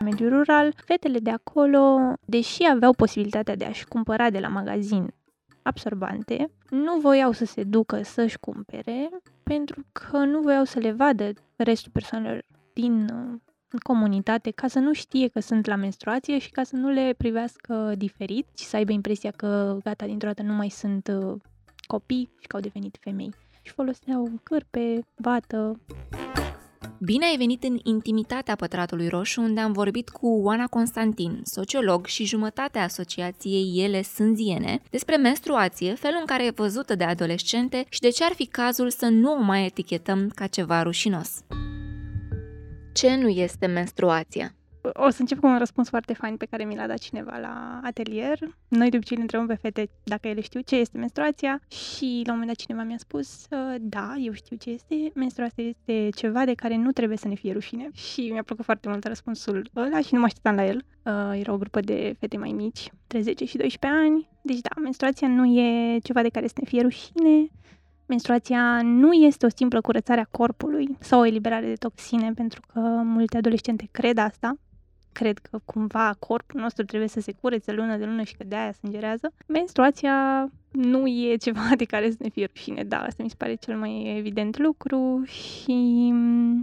mediul rural, fetele de acolo, deși aveau posibilitatea de a-și cumpăra de la magazin absorbante, nu voiau să se ducă să-și cumpere pentru că nu voiau să le vadă restul persoanelor din uh, comunitate ca să nu știe că sunt la menstruație și ca să nu le privească diferit și să aibă impresia că gata, dintr-o dată nu mai sunt uh, copii și că au devenit femei. Și foloseau cârpe, bată, Bine ai venit în intimitatea Pătratului Roșu, unde am vorbit cu Oana Constantin, sociolog și jumătatea asociației Ele Sânziene, despre menstruație, felul în care e văzută de adolescente și de ce ar fi cazul să nu o mai etichetăm ca ceva rușinos. Ce nu este menstruația? O să încep cu un răspuns foarte fain pe care mi l-a dat cineva la atelier. Noi de obicei le întrebăm pe fete dacă ele știu ce este menstruația și la un moment dat cineva mi-a spus da, eu știu ce este. Menstruația este ceva de care nu trebuie să ne fie rușine. Și mi-a plăcut foarte mult răspunsul ăla și nu mă așteptam la el. Uh, era o grupă de fete mai mici, între 10 și 12 ani. Deci da, menstruația nu e ceva de care să ne fie rușine. Menstruația nu este o simplă curățare a corpului sau o eliberare de toxine, pentru că multe adolescente cred asta cred că cumva corpul nostru trebuie să se curețe lună de lună și că de aia sângerează, menstruația nu e ceva de care să ne fie rușine. Da, asta mi se pare cel mai evident lucru și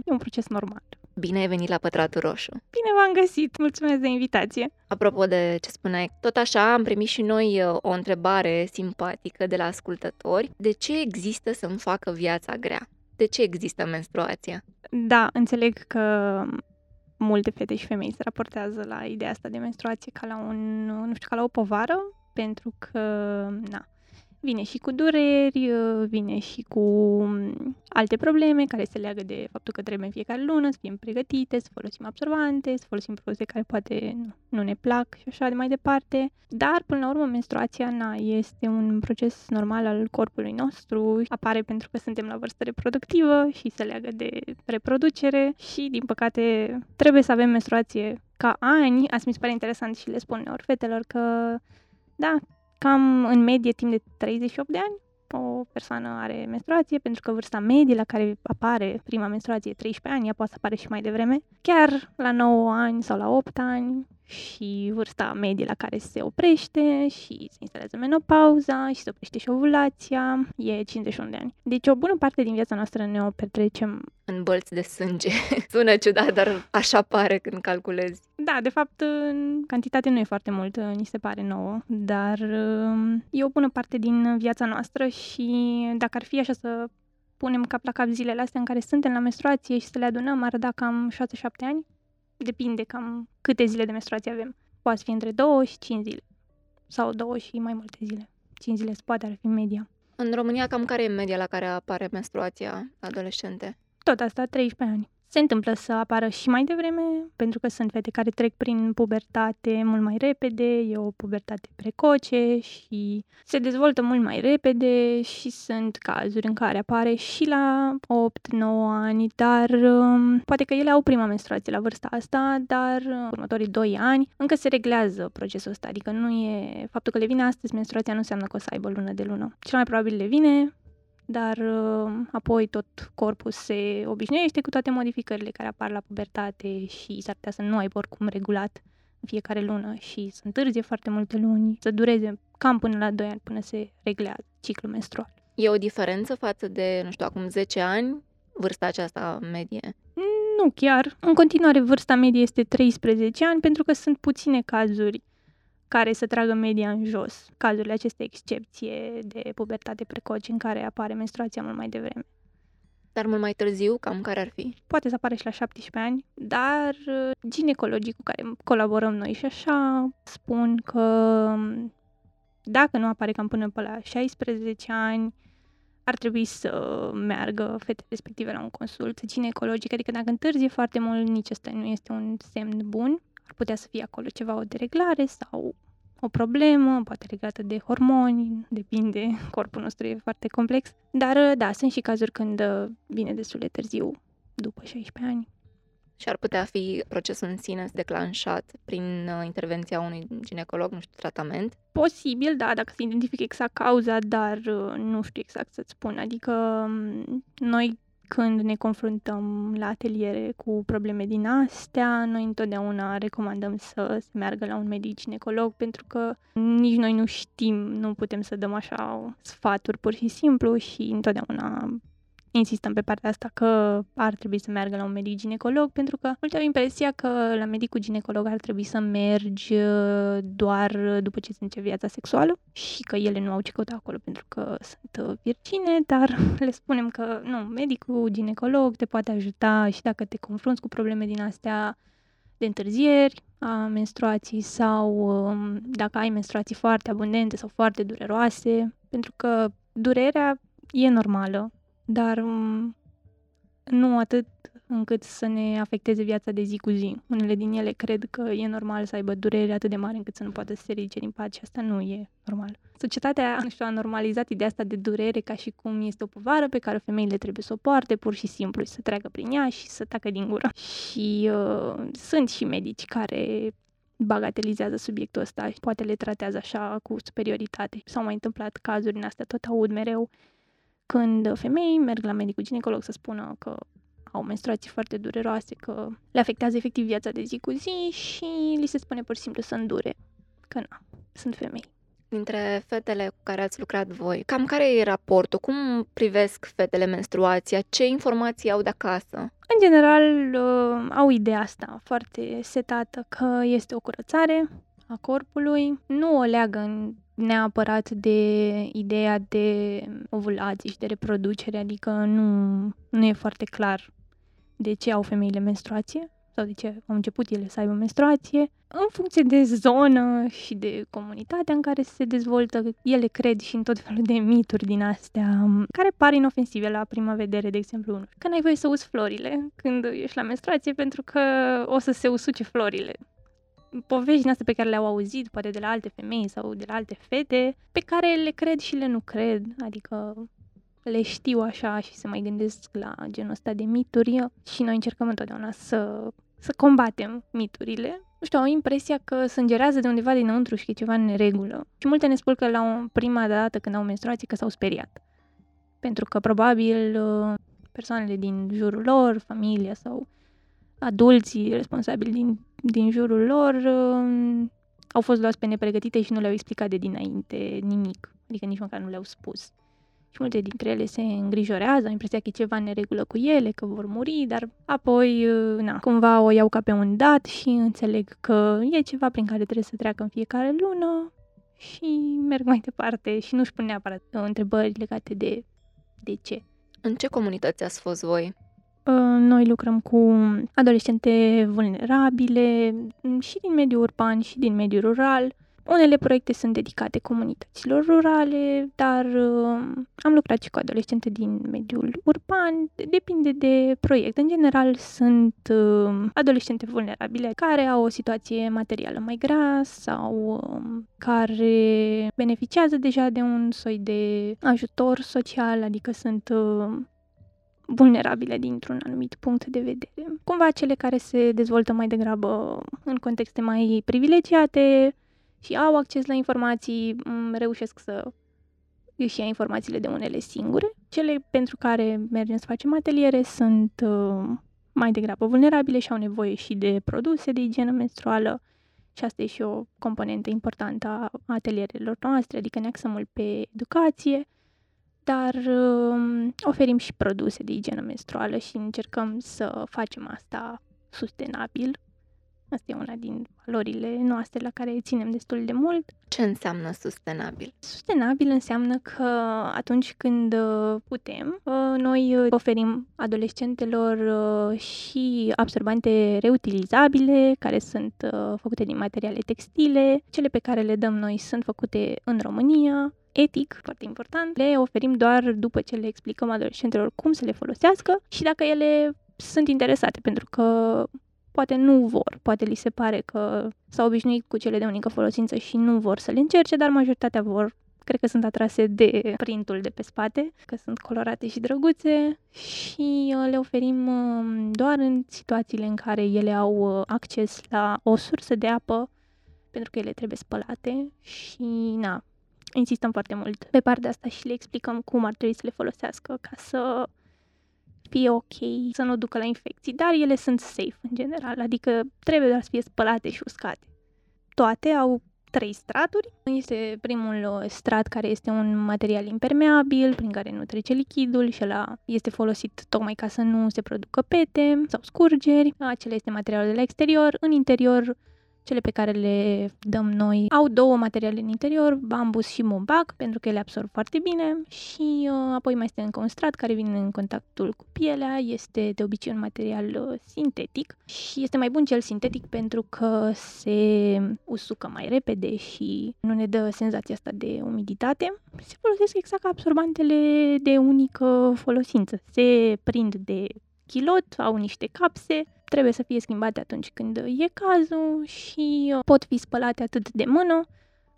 e un proces normal. Bine ai venit la Pătratul Roșu! Bine v-am găsit! Mulțumesc de invitație! Apropo de ce spuneai, tot așa am primit și noi uh, o întrebare simpatică de la ascultători. De ce există să-mi facă viața grea? De ce există menstruația? Da, înțeleg că multe fete și femei se raportează la ideea asta de menstruație ca la un, nu știu, ca la o povară, pentru că, na, vine și cu dureri, vine și cu alte probleme care se leagă de faptul că trebuie în fiecare lună să fim pregătite, să folosim absorbante, să folosim produse care poate nu ne plac și așa de mai departe. Dar, până la urmă, menstruația na, este un proces normal al corpului nostru, apare pentru că suntem la vârstă reproductivă și se leagă de reproducere și, din păcate, trebuie să avem menstruație ca ani. Asta mi se pare interesant și le spun uneori fetelor că da, cam în medie timp de 38 de ani o persoană are menstruație, pentru că vârsta medie la care apare prima menstruație e 13 ani, ea poate să apare și mai devreme. Chiar la 9 ani sau la 8 ani și vârsta medie la care se oprește și se instalează menopauza și se oprește și ovulația e 51 de ani. Deci o bună parte din viața noastră ne o petrecem în bălți de sânge. Sună ciudat, dar așa pare când calculezi. Da, de fapt, în cantitate nu e foarte mult, ni se pare nouă, dar um, e o bună parte din viața noastră și dacă ar fi așa să punem cap la cap zilele astea în care suntem la menstruație și să le adunăm, ar da cam 6-7 ani. Depinde cam câte zile de menstruație avem. Poate fi între 2 și 5 zile. Sau 2 și mai multe zile. 5 zile se poate ar fi media. În România, cam care e media la care apare menstruația adolescente? Tot asta, 13 ani. Se întâmplă să apară și mai devreme, pentru că sunt fete care trec prin pubertate mult mai repede, e o pubertate precoce și se dezvoltă mult mai repede și sunt cazuri în care apare și la 8-9 ani, dar um, poate că ele au prima menstruație la vârsta asta, dar uh, următorii 2 ani încă se reglează procesul ăsta, adică nu e faptul că le vine astăzi menstruația nu înseamnă că o să aibă lună de lună. Cel mai probabil le vine, dar uh, apoi tot corpul se obișnuiește cu toate modificările care apar la pubertate și s-ar putea să nu ai oricum regulat în fiecare lună și să întârzie foarte multe luni, să dureze cam până la 2 ani până se reglează ciclul menstrual. E o diferență față de, nu știu, acum 10 ani, vârsta aceasta medie? Nu chiar. În continuare, vârsta medie este 13 ani pentru că sunt puține cazuri care să tragă media în jos, cazurile aceste excepție de pubertate precoce în care apare menstruația mult mai devreme. Dar mult mai târziu, cam care ar fi? Poate să apare și la 17 ani, dar uh, ginecologii cu care colaborăm noi și așa spun că um, dacă nu apare cam până pe la 16 ani, ar trebui să meargă fetele respective la un consult ginecologic, adică dacă întârzie foarte mult, nici ăsta nu este un semn bun. Ar putea să fie acolo ceva, o dereglare sau o problemă, poate legată de hormoni, depinde, corpul nostru e foarte complex. Dar da, sunt și cazuri când vine destul de târziu, după 16 ani. Și ar putea fi procesul în sine declanșat prin uh, intervenția unui ginecolog, nu știu, tratament? Posibil, da, dacă se identifică exact cauza, dar uh, nu știu exact să-ți spun. Adică um, noi când ne confruntăm la ateliere cu probleme din astea, noi întotdeauna recomandăm să se meargă la un medic ginecolog pentru că nici noi nu știm, nu putem să dăm așa sfaturi pur și simplu și întotdeauna insistăm pe partea asta că ar trebui să meargă la un medic ginecolog, pentru că multe au impresia că la medicul ginecolog ar trebui să mergi uh, doar după ce se începe viața sexuală și că ele nu au ce căuta acolo pentru că sunt uh, virgine, dar le spunem că nu, medicul ginecolog te poate ajuta și dacă te confrunți cu probleme din astea de întârzieri a menstruații sau um, dacă ai menstruații foarte abundente sau foarte dureroase, pentru că durerea e normală, dar um, nu atât încât să ne afecteze viața de zi cu zi. Unele din ele cred că e normal să aibă durere atât de mare încât să nu poată să se ridice din pat și asta nu e normal. Societatea, nu știu, a normalizat ideea asta de durere ca și cum este o povară pe care femeile trebuie să o poarte pur și simplu și să treacă prin ea și să tacă din gură. Și uh, sunt și medici care bagatelizează subiectul ăsta și poate le tratează așa cu superioritate. S-au mai întâmplat cazuri în astea, tot aud mereu când femei merg la medicul ginecolog să spună că au menstruații foarte dureroase, că le afectează efectiv viața de zi cu zi și li se spune pur și simplu să îndure, că na, sunt femei. Dintre fetele cu care ați lucrat voi, cam care e raportul? Cum privesc fetele menstruația? Ce informații au de acasă? În general, uh, au ideea asta foarte setată că este o curățare a corpului. Nu o leagă neapărat de ideea de ovulație și de reproducere, adică nu, nu e foarte clar de ce au femeile menstruație sau de ce au început ele să aibă menstruație, în funcție de zonă și de comunitatea în care se dezvoltă, ele cred și în tot felul de mituri din astea, care par inofensive la prima vedere, de exemplu, că n-ai voie să uzi florile când ești la menstruație pentru că o să se usuce florile povești din astea pe care le-au auzit, poate de la alte femei sau de la alte fete, pe care le cred și le nu cred, adică le știu așa și se mai gândesc la genul ăsta de mituri și noi încercăm întotdeauna să, să combatem miturile. Nu știu, au impresia că sângerează de undeva dinăuntru și că e ceva în neregulă. Și multe ne spun că la o prima dată când au menstruații că s-au speriat. Pentru că probabil persoanele din jurul lor, familia sau adulții responsabili din, din jurul lor uh, au fost luați pe nepregătite și nu le-au explicat de dinainte nimic, adică nici măcar nu le-au spus. Și multe dintre ele se îngrijorează, au impresia că e ceva în neregulă cu ele, că vor muri, dar apoi, uh, na, cumva o iau ca pe un dat și înțeleg că e ceva prin care trebuie să treacă în fiecare lună și merg mai departe și nu-și pun neapărat întrebări legate de de ce. În ce comunități ați fost voi? Ă, noi lucrăm cu adolescente vulnerabile și din mediul urban și din mediul rural. Unele proiecte sunt dedicate comunităților rurale, dar uh, am lucrat și cu adolescente din mediul urban, depinde de proiect. În general sunt uh, adolescente vulnerabile care au o situație materială mai grea sau uh, care beneficiază deja de un soi de ajutor social, adică sunt vulnerabile dintr-un anumit punct de vedere. Cumva cele care se dezvoltă mai degrabă în contexte mai privilegiate și au acces la informații, mm, reușesc să își ia informațiile de unele singure. Cele pentru care mergem să facem ateliere sunt uh, mai degrabă vulnerabile și au nevoie și de produse de igienă menstruală și asta e și o componentă importantă a atelierelor noastre, adică ne axăm mult pe educație, dar uh, oferim și produse de igienă menstruală și încercăm să facem asta sustenabil. Asta e una din valorile noastre la care ținem destul de mult. Ce înseamnă sustenabil? Sustenabil înseamnă că atunci când uh, putem, uh, noi uh, oferim adolescentelor și absorbante reutilizabile, care sunt făcute din materiale textile. Cele pe care le dăm noi sunt făcute în România, etic, foarte important, le oferim doar după ce le explicăm adolescentelor cum să le folosească și dacă ele sunt interesate, pentru că poate nu vor, poate li se pare că s-au obișnuit cu cele de unică folosință și nu vor să le încerce, dar majoritatea vor. Cred că sunt atrase de printul de pe spate, că sunt colorate și drăguțe și uh, le oferim um, doar în situațiile în care ele au uh, acces la o sursă de apă pentru că ele trebuie spălate și na, insistăm foarte mult pe partea asta și le explicăm cum ar trebui să le folosească ca să fie ok, să nu ducă la infecții, dar ele sunt safe în general, adică trebuie doar să fie spălate și uscate. Toate au trei straturi. Este primul uh, strat care este un material impermeabil prin care nu trece lichidul și ăla este folosit tocmai ca să nu se producă pete sau scurgeri. Acela este materialul de la exterior. În interior cele pe care le dăm noi au două materiale în interior, bambus și mobac, pentru că ele absorb foarte bine și uh, apoi mai este încă un strat care vine în contactul cu pielea, este de obicei un material uh, sintetic și este mai bun cel sintetic pentru că se usucă mai repede și nu ne dă senzația asta de umiditate. Se folosesc exact ca absorbantele de unică folosință. Se prind de chilot, au niște capse, trebuie să fie schimbate atunci când e cazul și uh, pot fi spălate atât de mână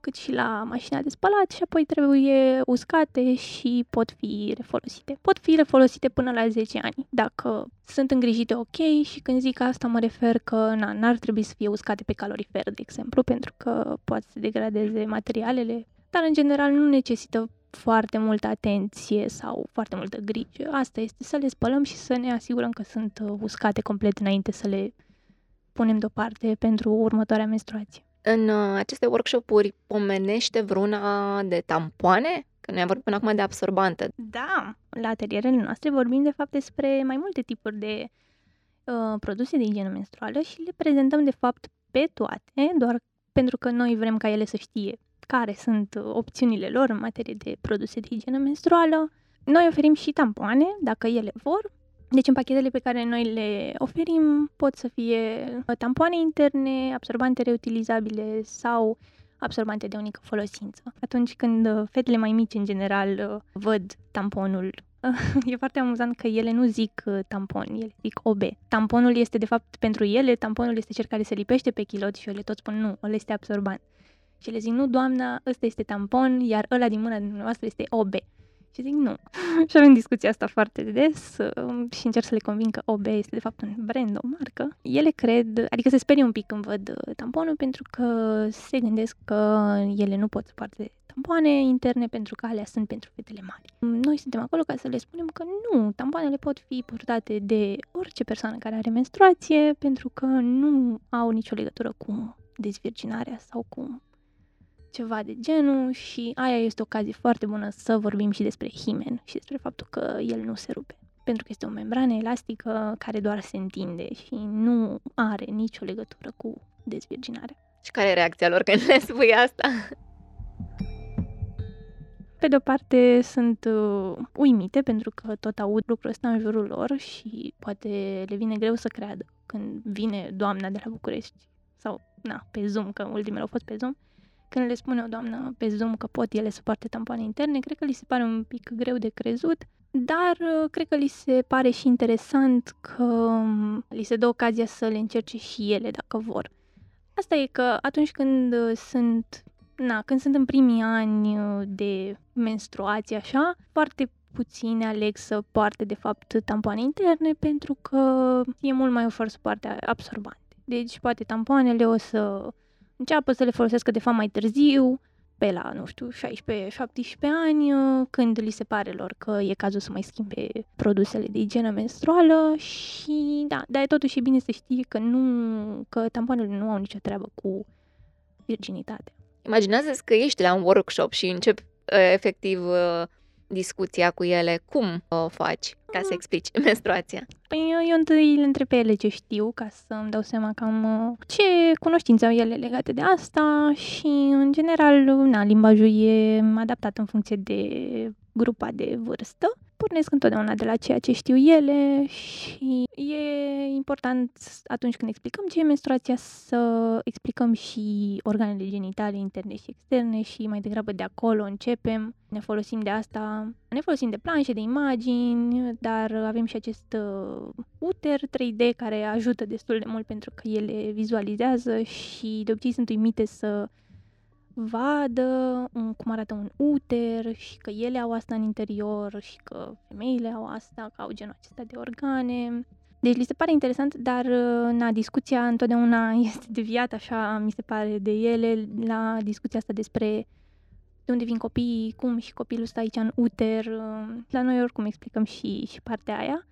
cât și la mașina de spălat și apoi trebuie uscate și pot fi refolosite. Pot fi refolosite până la 10 ani dacă sunt îngrijite ok și când zic asta mă refer că na, n-ar trebui să fie uscate pe calorifer, de exemplu, pentru că poate să degradeze materialele, dar în general nu necesită foarte multă atenție sau foarte multă grijă. Asta este să le spălăm și să ne asigurăm că sunt uh, uscate complet înainte să le punem deoparte pentru următoarea menstruație. În uh, aceste workshop-uri pomenește vreuna de tampoane? Că noi am vorbit până acum de absorbantă. Da, la atelierele noastre vorbim de fapt despre mai multe tipuri de uh, produse de igienă menstruală și le prezentăm de fapt pe toate, doar pentru că noi vrem ca ele să știe care sunt opțiunile lor în materie de produse de igienă menstruală. Noi oferim și tampoane, dacă ele vor. Deci în pachetele pe care noi le oferim pot să fie tampoane interne, absorbante reutilizabile sau absorbante de unică folosință. Atunci când fetele mai mici, în general, văd tamponul e foarte amuzant că ele nu zic tampon, ele zic OB. Tamponul este de fapt pentru ele, tamponul este cel care se lipește pe kilot și eu le tot spun nu, ăla este absorbant. Și le zic, nu, doamna, ăsta este tampon, iar ăla din mâna dumneavoastră este OB. Și zic, nu. și avem discuția asta foarte des um, și încerc să le convin că OB este de fapt un brand, o marcă. Ele cred, adică se sperie un pic când văd uh, tamponul pentru că se gândesc că ele nu pot să poarte tampoane interne pentru că alea sunt pentru fetele mari. Noi suntem acolo ca să le spunem că nu, tampoanele pot fi purtate de orice persoană care are menstruație pentru că nu au nicio legătură cu dezvirginarea sau cu ceva de genul și aia este o ocazie foarte bună să vorbim și despre himen și despre faptul că el nu se rupe. Pentru că este o membrană elastică care doar se întinde și nu are nicio legătură cu dezvirginarea. Și care e reacția lor când le spui asta? Pe de-o parte sunt uh, uimite pentru că tot aud lucrul ăsta în jurul lor și poate le vine greu să creadă când vine doamna de la București sau na, pe Zoom, că ultimele au fost pe Zoom, când le spune o doamnă pe Zoom că pot ele să poarte tampoane interne, cred că li se pare un pic greu de crezut, dar uh, cred că li se pare și interesant că um, li se dă ocazia să le încerce și ele dacă vor. Asta e că atunci când uh, sunt, na, când sunt în primii ani uh, de menstruație așa, foarte puține aleg să poarte de fapt tampoane interne pentru că e mult mai ușor să poarte absorbante. Deci poate tampoanele o să înceapă să le folosească de fapt mai târziu, pe la, nu știu, 16-17 ani, când li se pare lor că e cazul să mai schimbe produsele de igienă menstruală și da, dar totuși e bine să știe că nu, că tampoanele nu au nicio treabă cu virginitatea. Imaginează-ți că ești la un workshop și începi uh, efectiv uh, discuția cu ele. Cum o faci ca să explici menstruația? Păi eu, eu întâi le întreb pe ele ce știu ca să îmi dau seama cam uh, ce cunoștințe au ele legate de asta și în general na, limbajul e adaptat în funcție de grupa de vârstă pornesc întotdeauna de la ceea ce știu ele și e important atunci când explicăm ce e menstruația să explicăm și organele genitale interne și externe și mai degrabă de acolo începem. Ne folosim de asta, ne folosim de planșe, de imagini, dar avem și acest uh, uter 3D care ajută destul de mult pentru că ele vizualizează și de obicei sunt uimite să vadă un, cum arată un uter și că ele au asta în interior și că femeile au asta, că au genul acesta de organe. Deci li se pare interesant, dar na, discuția întotdeauna este deviată, așa mi se pare, de ele la discuția asta despre de unde vin copiii, cum și copilul stă aici în uter. La noi oricum explicăm și, și partea aia.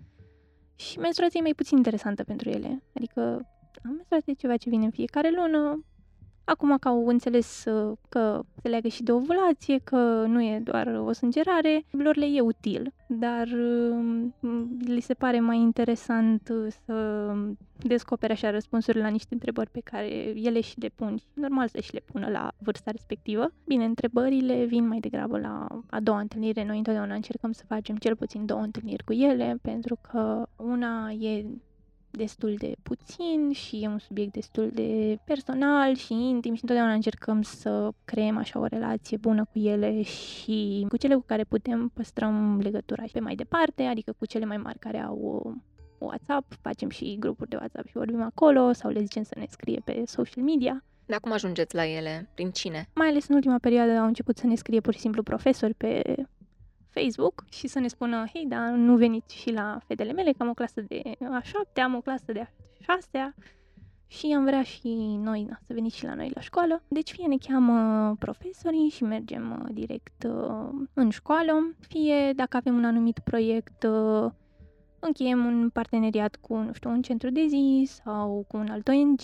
Și menstruația e mai puțin interesantă pentru ele. Adică menstruația e ceva ce vine în fiecare lună, Acum că au înțeles uh, că se leagă și de ovulație, că nu e doar o sângerare, lor le e util, dar um, li se pare mai interesant uh, să descopere așa răspunsurile la niște întrebări pe care ele și le pun. Normal să și le pună la vârsta respectivă. Bine, întrebările vin mai degrabă la a doua întâlnire. Noi întotdeauna încercăm să facem cel puțin două întâlniri cu ele, pentru că una e destul de puțin și e un subiect destul de personal și intim și întotdeauna încercăm să creăm așa o relație bună cu ele și cu cele cu care putem păstrăm legătura și pe mai departe, adică cu cele mai mari care au WhatsApp, facem și grupuri de WhatsApp și vorbim acolo sau le zicem să ne scrie pe social media. Dar cum ajungeți la ele? Prin cine? Mai ales în ultima perioadă au început să ne scrie pur și simplu profesori pe Facebook și să ne spună, hei, da, nu veniți și la fetele mele, că am o clasă de a șaptea, am o clasă de a șasea și am vrea și noi na, să veniți și la noi la școală. Deci fie ne cheamă profesorii și mergem uh, direct uh, în școală, fie dacă avem un anumit proiect uh, încheiem un parteneriat cu, nu știu, un centru de zi sau cu un alt ONG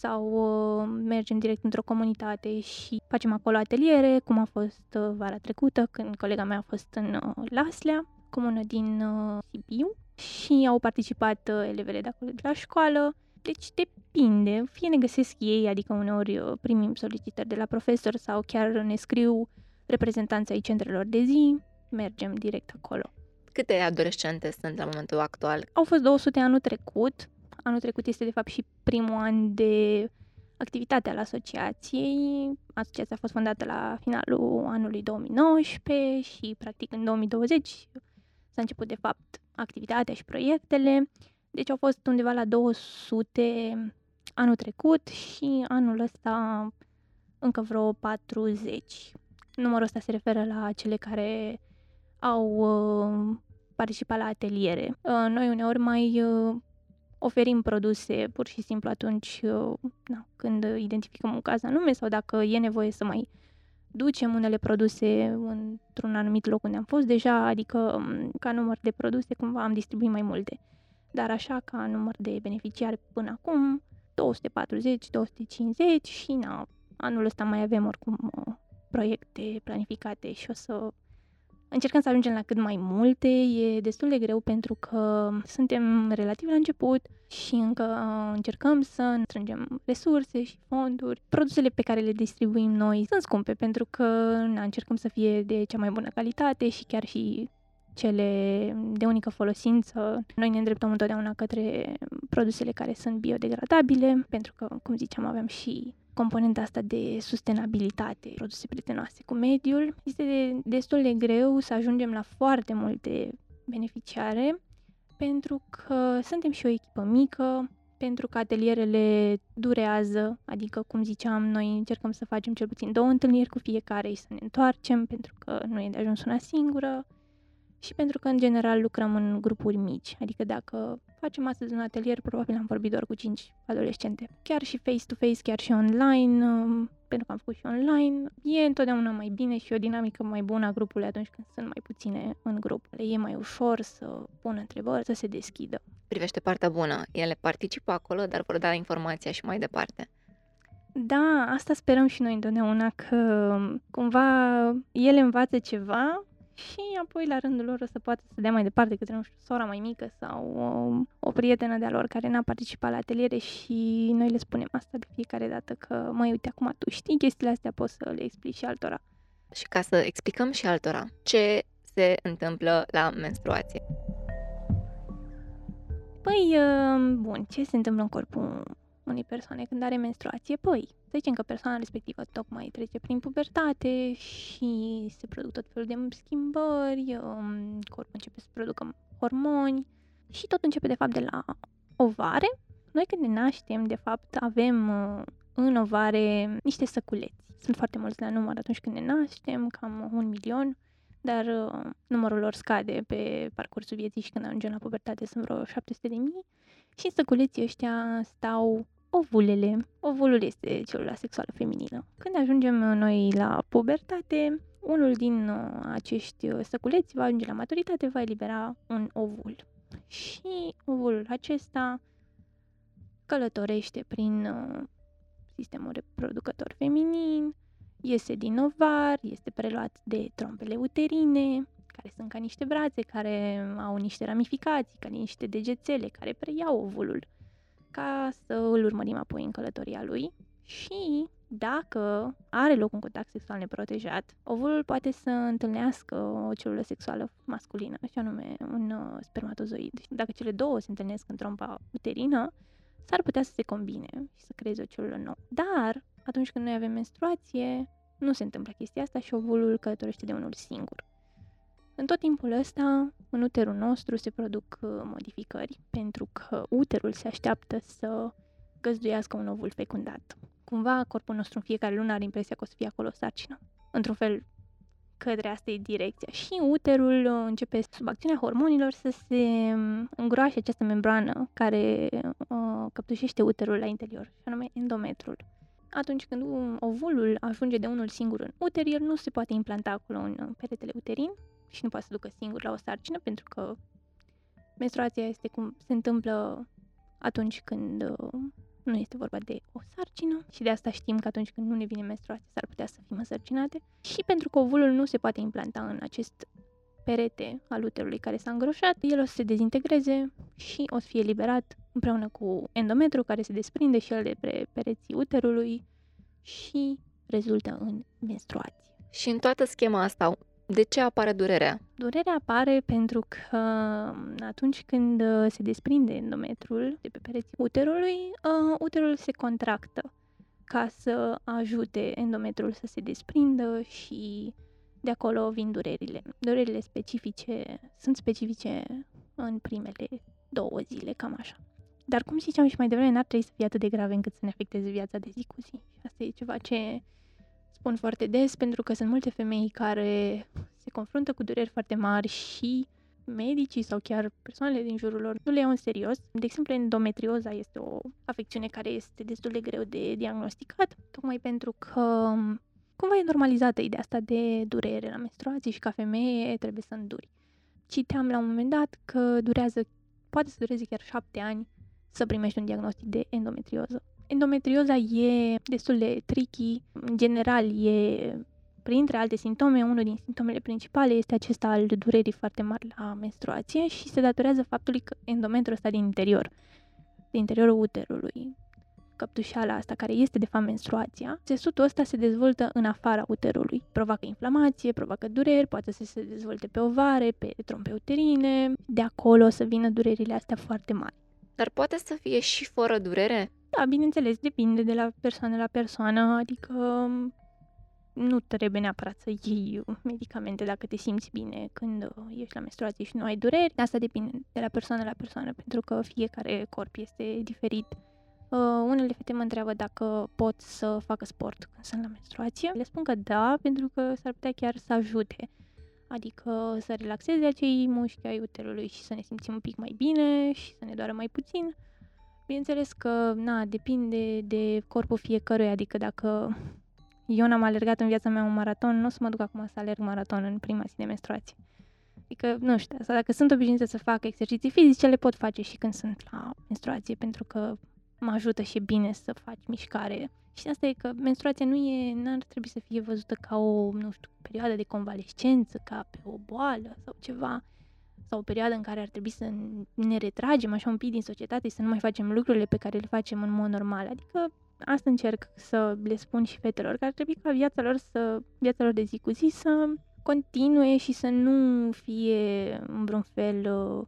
sau uh, mergem direct într-o comunitate și facem acolo ateliere, cum a fost uh, vara trecută, când colega mea a fost în uh, Laslea, comună din uh, Sibiu, și au participat uh, elevele de acolo de la școală. Deci depinde, fie ne găsesc ei, adică uneori uh, primim solicitări de la profesor sau chiar ne scriu reprezentanții ai centrelor de zi, mergem direct acolo. Câte adolescente sunt la momentul actual? Au fost 200 anul trecut, Anul trecut este de fapt și primul an de activitate al asociației. Asociația a fost fondată la finalul anului 2019 și practic în 2020 s-a început de fapt activitatea și proiectele. Deci au fost undeva la 200 anul trecut și anul ăsta încă vreo 40. Numărul ăsta se referă la cele care au uh, participat la ateliere. Uh, noi uneori mai uh, oferim produse pur și simplu atunci uh, na, când identificăm un caz anume sau dacă e nevoie să mai ducem unele produse într-un anumit loc unde am fost deja, adică um, ca număr de produse cumva am distribuit mai multe. Dar așa ca număr de beneficiari până acum, 240, 250 și na, anul ăsta mai avem oricum uh, proiecte planificate și o să Încercăm să ajungem la cât mai multe, e destul de greu pentru că suntem relativ la început și încă încercăm să strângem resurse și fonduri. Produsele pe care le distribuim noi sunt scumpe pentru că na, încercăm să fie de cea mai bună calitate și chiar și cele de unică folosință. Noi ne îndreptăm întotdeauna către produsele care sunt biodegradabile, pentru că, cum ziceam, avem și componenta asta de sustenabilitate, produse prietenoase cu mediul, este destul de greu să ajungem la foarte multe beneficiare pentru că suntem și o echipă mică, pentru că atelierele durează, adică, cum ziceam, noi încercăm să facem cel puțin două întâlniri cu fiecare și să ne întoarcem, pentru că nu e de ajuns una singură și pentru că, în general, lucrăm în grupuri mici. Adică dacă facem astăzi un atelier, probabil am vorbit doar cu 5 adolescente. Chiar și face-to-face, chiar și online, um, pentru că am făcut și online, e întotdeauna mai bine și o dinamică mai bună a grupului atunci când sunt mai puține în grup. Le e mai ușor să pună întrebări, să se deschidă. Privește partea bună. Ele participă acolo, dar vor da informația și mai departe. Da, asta sperăm și noi întotdeauna, că um, cumva ele învață ceva și apoi la rândul lor o să poată să dea mai departe către, nu știu, sora mai mică sau o, o prietenă de-a lor care n-a participat la ateliere și noi le spunem asta de fiecare dată că, mai uite, acum tu știi chestiile astea, poți să le explici și altora. Și ca să explicăm și altora ce se întâmplă la menstruație. Păi, uh, bun, ce se întâmplă în corpul unei persoane când are menstruație? Păi, să zicem că persoana respectivă tocmai trece prin pubertate și se produc tot felul de schimbări, um, corpul începe să producă hormoni și tot începe de fapt de la ovare. Noi când ne naștem, de fapt, avem uh, în ovare niște săculeți. Sunt foarte mulți la număr atunci când ne naștem, cam un milion, dar uh, numărul lor scade pe parcursul vieții și când ajungem la pubertate sunt vreo 700 de mii și săculeții ăștia stau ovulele. Ovulul este celula sexuală feminină. Când ajungem noi la pubertate, unul din uh, acești uh, săculeți va ajunge la maturitate, va elibera un ovul. și ovulul acesta călătorește prin uh, sistemul reproducător feminin, iese din ovar, este preluat de trompele uterine, care sunt ca niște brațe, care au niște ramificații, ca niște degețele, care preiau ovulul, ca să îl urmărim apoi în călătoria lui. Și dacă are loc un contact sexual neprotejat, ovulul poate să întâlnească o celulă sexuală masculină, și anume un uh, spermatozoid. Deci dacă cele două se întâlnesc în trompa uterină, s-ar putea să se combine și să creeze o celulă nouă. Dar, atunci când noi avem menstruație, nu se întâmplă chestia asta și ovulul călătorește de unul singur. În tot timpul ăsta, în uterul nostru se produc uh, modificări, pentru că uterul se așteaptă să găzduiască un ovul fecundat. Cumva, corpul nostru în fiecare lună are impresia că o să fie acolo o sarcină. Într-un fel, către asta e direcția. Și uterul uh, începe, sub acțiunea hormonilor, să se um, îngroașe această membrană care uh, căptușește uterul la interior, și anume endometrul. Atunci când ovulul ajunge de unul singur în uter, el nu se poate implanta acolo în peretele uterin și nu poate să ducă singur la o sarcină, pentru că menstruația este cum se întâmplă atunci când uh, nu este vorba de o sarcină. Și de asta știm că atunci când nu ne vine menstruația s-ar putea să fim însărcinate. Și pentru că ovulul nu se poate implanta în acest perete al uterului care s-a îngroșat, el o să se dezintegreze și o să fie liberat împreună cu endometru care se desprinde și el de pe pereții uterului și rezultă în menstruație. Și în toată schema asta, de ce apare durerea? Durerea apare pentru că atunci când uh, se desprinde endometrul de pe pereții uterului, uh, uterul se contractă ca să ajute endometrul să se desprindă și de acolo vin durerile. Durerile specifice sunt specifice în primele două zile, cam așa. Dar cum ziceam și mai devreme, n-ar trebui să fie atât de grave încât să ne afecteze viața de zi cu zi. Și asta e ceva ce spun foarte des pentru că sunt multe femei care se confruntă cu dureri foarte mari și medicii sau chiar persoanele din jurul lor nu le iau în serios. De exemplu, endometrioza este o afecțiune care este destul de greu de diagnosticat, tocmai pentru că cumva e normalizată ideea asta de durere la menstruații și ca femeie trebuie să înduri. Citeam la un moment dat că durează, poate să dureze chiar șapte ani să primești un diagnostic de endometrioză. Endometrioza e destul de tricky, în general e printre alte simptome, unul din simptomele principale este acesta al durerii foarte mari la menstruație și se datorează faptului că endometrul ăsta din interior, din interiorul uterului, căptușeala asta care este de fapt menstruația, țesutul ăsta se dezvoltă în afara uterului. Provoacă inflamație, provoacă dureri, poate să se dezvolte pe ovare, pe trompe uterine, de acolo să vină durerile astea foarte mari. Dar poate să fie și fără durere? Da, bineînțeles, depinde de la persoană la persoană, adică nu trebuie neapărat să iei medicamente dacă te simți bine când ești la menstruație și nu ai dureri. Asta depinde de la persoană la persoană, pentru că fiecare corp este diferit. Uh, unele fete mă întreabă dacă pot să facă sport când sunt la menstruație. Le spun că da, pentru că s-ar putea chiar să ajute. Adică să relaxeze acei mușchi ai uterului și să ne simțim un pic mai bine și să ne doară mai puțin. Bineînțeles că, na, depinde de corpul fiecăruia, adică dacă eu n-am alergat în viața mea un maraton, nu o să mă duc acum să alerg maraton în prima zi de menstruație. Adică, nu știu, sau dacă sunt obișnuită să fac exerciții fizice, le pot face și când sunt la menstruație, pentru că mă ajută și e bine să faci mișcare. Și asta e că menstruația nu e, n-ar trebui să fie văzută ca o, nu știu, perioadă de convalescență, ca pe o boală sau ceva, sau o perioadă în care ar trebui să ne retragem așa un pic din societate și să nu mai facem lucrurile pe care le facem în mod normal. Adică asta încerc să le spun și fetelor, că ar trebui ca viața lor, să, viața lor de zi cu zi să continue și să nu fie în vreun fel uh,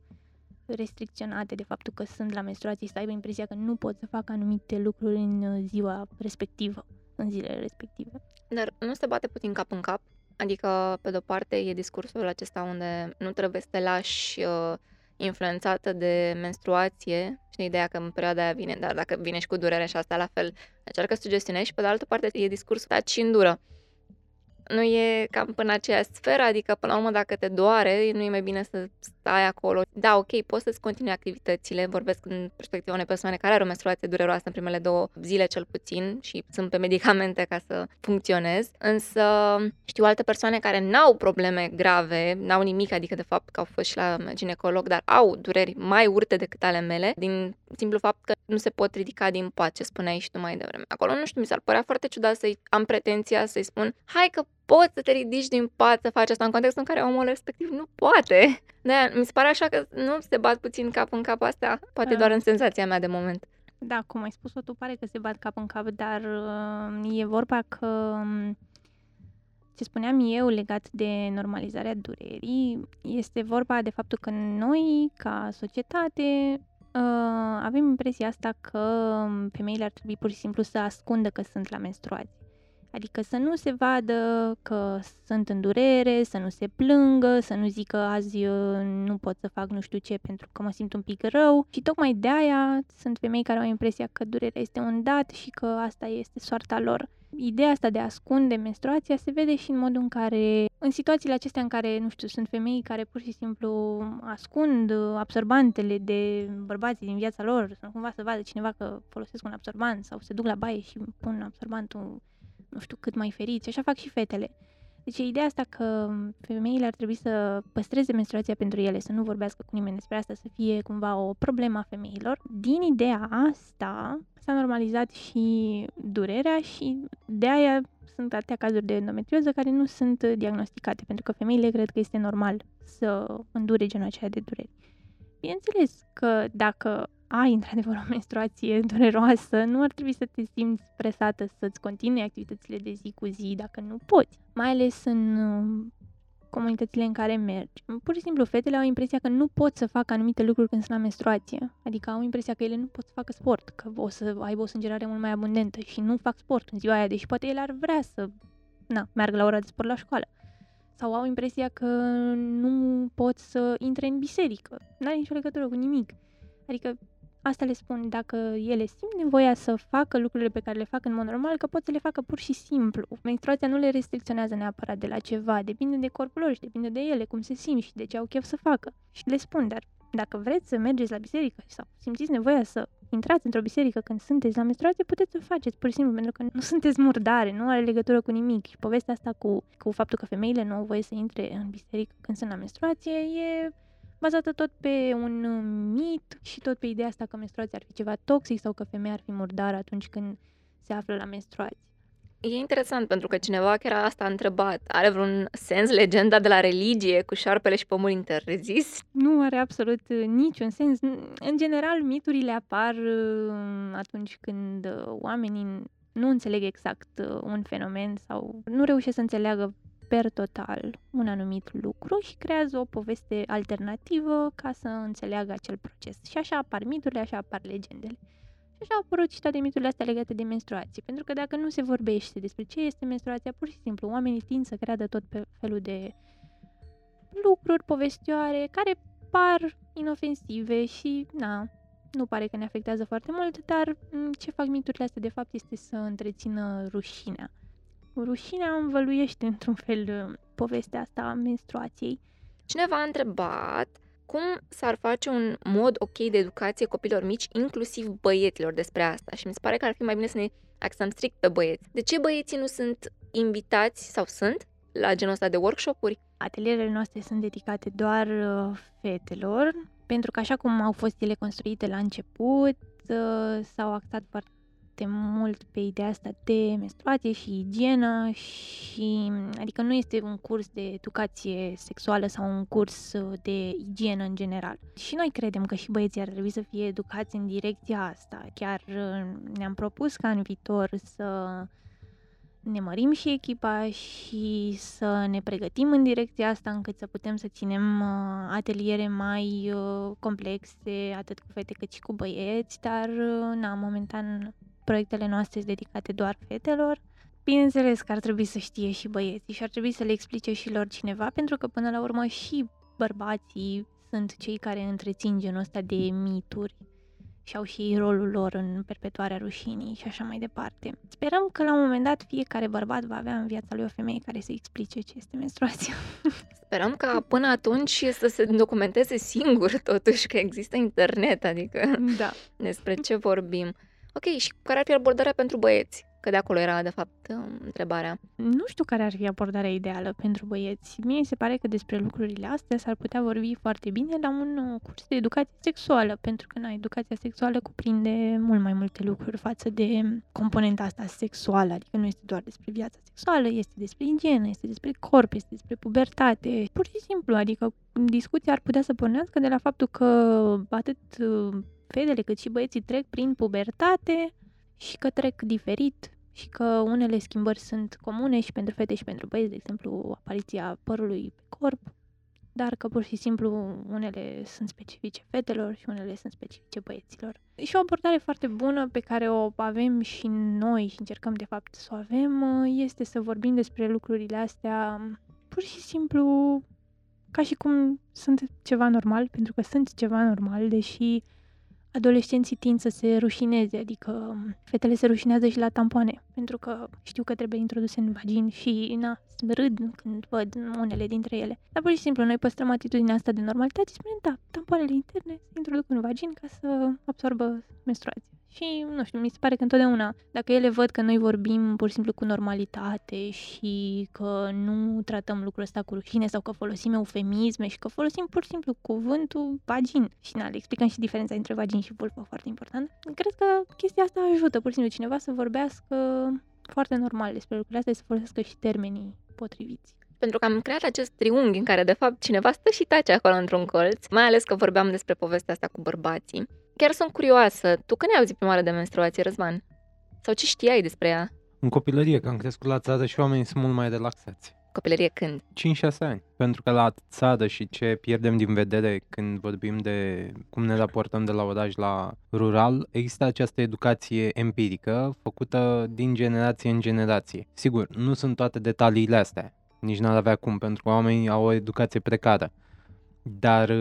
restricționate de faptul că sunt la menstruații, să aibă impresia că nu pot să fac anumite lucruri în uh, ziua respectivă, în zilele respective. Dar nu se bate puțin cap în cap? Adică, pe de-o parte, e discursul acesta unde nu trebuie să te lași uh, influențată de menstruație și de ideea că în perioada aia vine, dar dacă vine și cu durere și asta la fel, încearcă să sugestionezi și pe de altă parte e discursul taci și îndură. Nu e cam până aceea sferă, adică până la urmă dacă te doare, nu e mai bine să ai acolo. Da, ok, poți să-ți continui activitățile, vorbesc în perspectiva unei persoane care are o menstruație dureroasă în primele două zile cel puțin și sunt pe medicamente ca să funcționez, însă știu alte persoane care n-au probleme grave, n-au nimic, adică de fapt că au fost și la ginecolog, dar au dureri mai urte decât ale mele, din simplu fapt că nu se pot ridica din pat, ce spuneai și tu mai devreme. Acolo, nu știu, mi s-ar părea foarte ciudat să am pretenția să-i spun, hai că poți să te ridici din pat să faci asta în contextul în care omul respectiv nu poate. de mi se pare așa că nu se bat puțin cap în cap asta, poate da. doar în senzația mea de moment. Da, cum ai spus-o tu, pare că se bat cap în cap, dar uh, e vorba că um, ce spuneam eu legat de normalizarea durerii, este vorba de faptul că noi, ca societate, uh, avem impresia asta că um, femeile ar trebui pur și simplu să ascundă că sunt la menstruație. Adică să nu se vadă că sunt în durere, să nu se plângă, să nu zică azi uh, nu pot să fac nu știu ce pentru că mă simt un pic rău. Și tocmai de aia sunt femei care au impresia că durerea este un dat și că asta este soarta lor. Ideea asta de a ascunde menstruația se vede și în modul în care, în situațiile acestea în care, nu știu, sunt femei care pur și simplu ascund uh, absorbantele de bărbații din viața lor, să nu cumva să vadă cineva că folosesc un absorbant sau se duc la baie și pun absorbantul nu știu, cât mai feriți, așa fac și fetele. Deci ideea asta că femeile ar trebui să păstreze menstruația pentru ele, să nu vorbească cu nimeni despre asta, să fie cumva o problemă a femeilor, din ideea asta s-a normalizat și durerea și de aia sunt atâtea cazuri de endometrioză care nu sunt diagnosticate, pentru că femeile cred că este normal să îndure genul acela de dureri. Bineînțeles că dacă ai într-adevăr o menstruație dureroasă, nu ar trebui să te simți presată să-ți continui activitățile de zi cu zi dacă nu poți. Mai ales în uh, comunitățile în care mergi. Pur și simplu, fetele au impresia că nu pot să facă anumite lucruri când sunt la menstruație. Adică au impresia că ele nu pot să facă sport, că o să aibă o sângerare mult mai abundentă și nu fac sport în ziua aia, deși poate ele ar vrea să na, meargă la ora de sport la școală. Sau au impresia că nu pot să intre în biserică. N-are nicio legătură cu nimic. Adică Asta le spun, dacă ele simt nevoia să facă lucrurile pe care le fac în mod normal, că pot să le facă pur și simplu. Menstruația nu le restricționează neapărat de la ceva, depinde de corpul lor și depinde de ele, cum se simt și de ce au chef să facă. Și le spun, dar dacă vreți să mergeți la biserică sau simțiți nevoia să intrați într-o biserică când sunteți la menstruație, puteți să faceți pur și simplu, pentru că nu sunteți murdare, nu are legătură cu nimic. Și povestea asta cu, cu faptul că femeile nu au voie să intre în biserică când sunt la menstruație e bazată tot pe un uh, mit și tot pe ideea asta că menstruația ar fi ceva toxic sau că femeia ar fi murdară atunci când se află la menstruație. E interesant pentru că cineva chiar asta a întrebat. Are vreun sens legenda de la religie cu șarpele și pomul interzis? Nu are absolut uh, niciun sens. În general, miturile apar uh, atunci când oamenii nu înțeleg exact un fenomen sau nu reușesc să înțeleagă per total un anumit lucru și creează o poveste alternativă ca să înțeleagă acel proces. Și așa apar miturile, așa apar legendele. Și așa au apărut și toate miturile astea legate de menstruație. Pentru că dacă nu se vorbește despre ce este menstruația, pur și simplu oamenii tind să creadă tot pe felul de lucruri, povestioare, care par inofensive și, na, nu pare că ne afectează foarte mult, dar ce fac miturile astea de fapt este să întrețină rușinea rușinea învăluiește într-un fel uh, povestea asta a menstruației. Cineva a întrebat cum s-ar face un mod ok de educație copilor mici, inclusiv băieților despre asta și mi se pare că ar fi mai bine să ne axăm strict pe băieți. De ce băieții nu sunt invitați sau sunt la genul ăsta de workshop-uri? Atelierele noastre sunt dedicate doar uh, fetelor, pentru că așa cum au fost ele construite la început, uh, s-au axat foarte foarte mult pe ideea asta de menstruație și igienă și adică nu este un curs de educație sexuală sau un curs uh, de igienă în general. Și noi credem că și băieții ar trebui să fie educați în direcția asta. Chiar uh, ne-am propus ca în viitor să ne mărim și echipa și să ne pregătim în direcția asta încât să putem să ținem uh, ateliere mai complexe, atât cu fete cât și cu băieți, dar na, momentan proiectele noastre sunt dedicate doar fetelor. Bineînțeles că ar trebui să știe și băieții și ar trebui să le explice și lor cineva, pentru că până la urmă și bărbații sunt cei care întrețin genul ăsta de mituri și au și rolul lor în perpetuarea rușinii și așa mai departe. Sperăm că la un moment dat fiecare bărbat va avea în viața lui o femeie care să explice ce este menstruația. Sperăm ca până atunci să se documenteze singur totuși că există internet, adică Da. despre ce vorbim. Ok, și care ar fi abordarea pentru băieți? Că de acolo era, de fapt, um, întrebarea. Nu știu care ar fi abordarea ideală pentru băieți. Mie se pare că despre lucrurile astea s-ar putea vorbi foarte bine la un uh, curs de educație sexuală, pentru că na, educația sexuală cuprinde mult mai multe lucruri față de componenta asta sexuală, adică nu este doar despre viața sexuală, este despre igienă, este despre corp, este despre pubertate. Pur și simplu, adică discuția ar putea să pornească de la faptul că atât uh, fetele cât și băieții trec prin pubertate și că trec diferit și că unele schimbări sunt comune și pentru fete și pentru băieți, de exemplu, apariția părului pe corp, dar că pur și simplu unele sunt specifice fetelor și unele sunt specifice băieților. Și o abordare foarte bună pe care o avem și noi și încercăm de fapt să o avem este să vorbim despre lucrurile astea pur și simplu ca și cum sunt ceva normal, pentru că sunt ceva normal, deși adolescenții tind să se rușineze, adică fetele se rușinează și la tampoane, pentru că știu că trebuie introduse în vagin și, na, râd când văd unele dintre ele. Dar pur și simplu noi păstrăm atitudinea asta de normalitate și spunem, da, tampoanele interne se introduc în vagin ca să absorbă menstruația. Și, nu știu, mi se pare că întotdeauna, dacă ele văd că noi vorbim pur și simplu cu normalitate și că nu tratăm lucrul ăsta cu rușine sau că folosim eufemisme și că folosim pur și simplu cuvântul vagin și na, le explicăm și diferența între vagin și vulvă, foarte important, cred că chestia asta ajută pur și simplu cineva să vorbească foarte normal despre lucrurile astea și să folosească și termenii potriviți pentru că am creat acest triunghi în care, de fapt, cineva stă și tace acolo într-un colț, mai ales că vorbeam despre povestea asta cu bărbații. Chiar sunt curioasă. Tu când ai auzit prima oară de menstruație, Răzvan? Sau ce știai despre ea? În copilărie, că am crescut la țară și oamenii sunt mult mai relaxați. Copilărie când? 5-6 ani. Pentru că la țară și ce pierdem din vedere când vorbim de cum ne raportăm de la oraș la rural, există această educație empirică făcută din generație în generație. Sigur, nu sunt toate detaliile astea. Nici n-ar avea cum, pentru că oamenii au o educație precară. Dar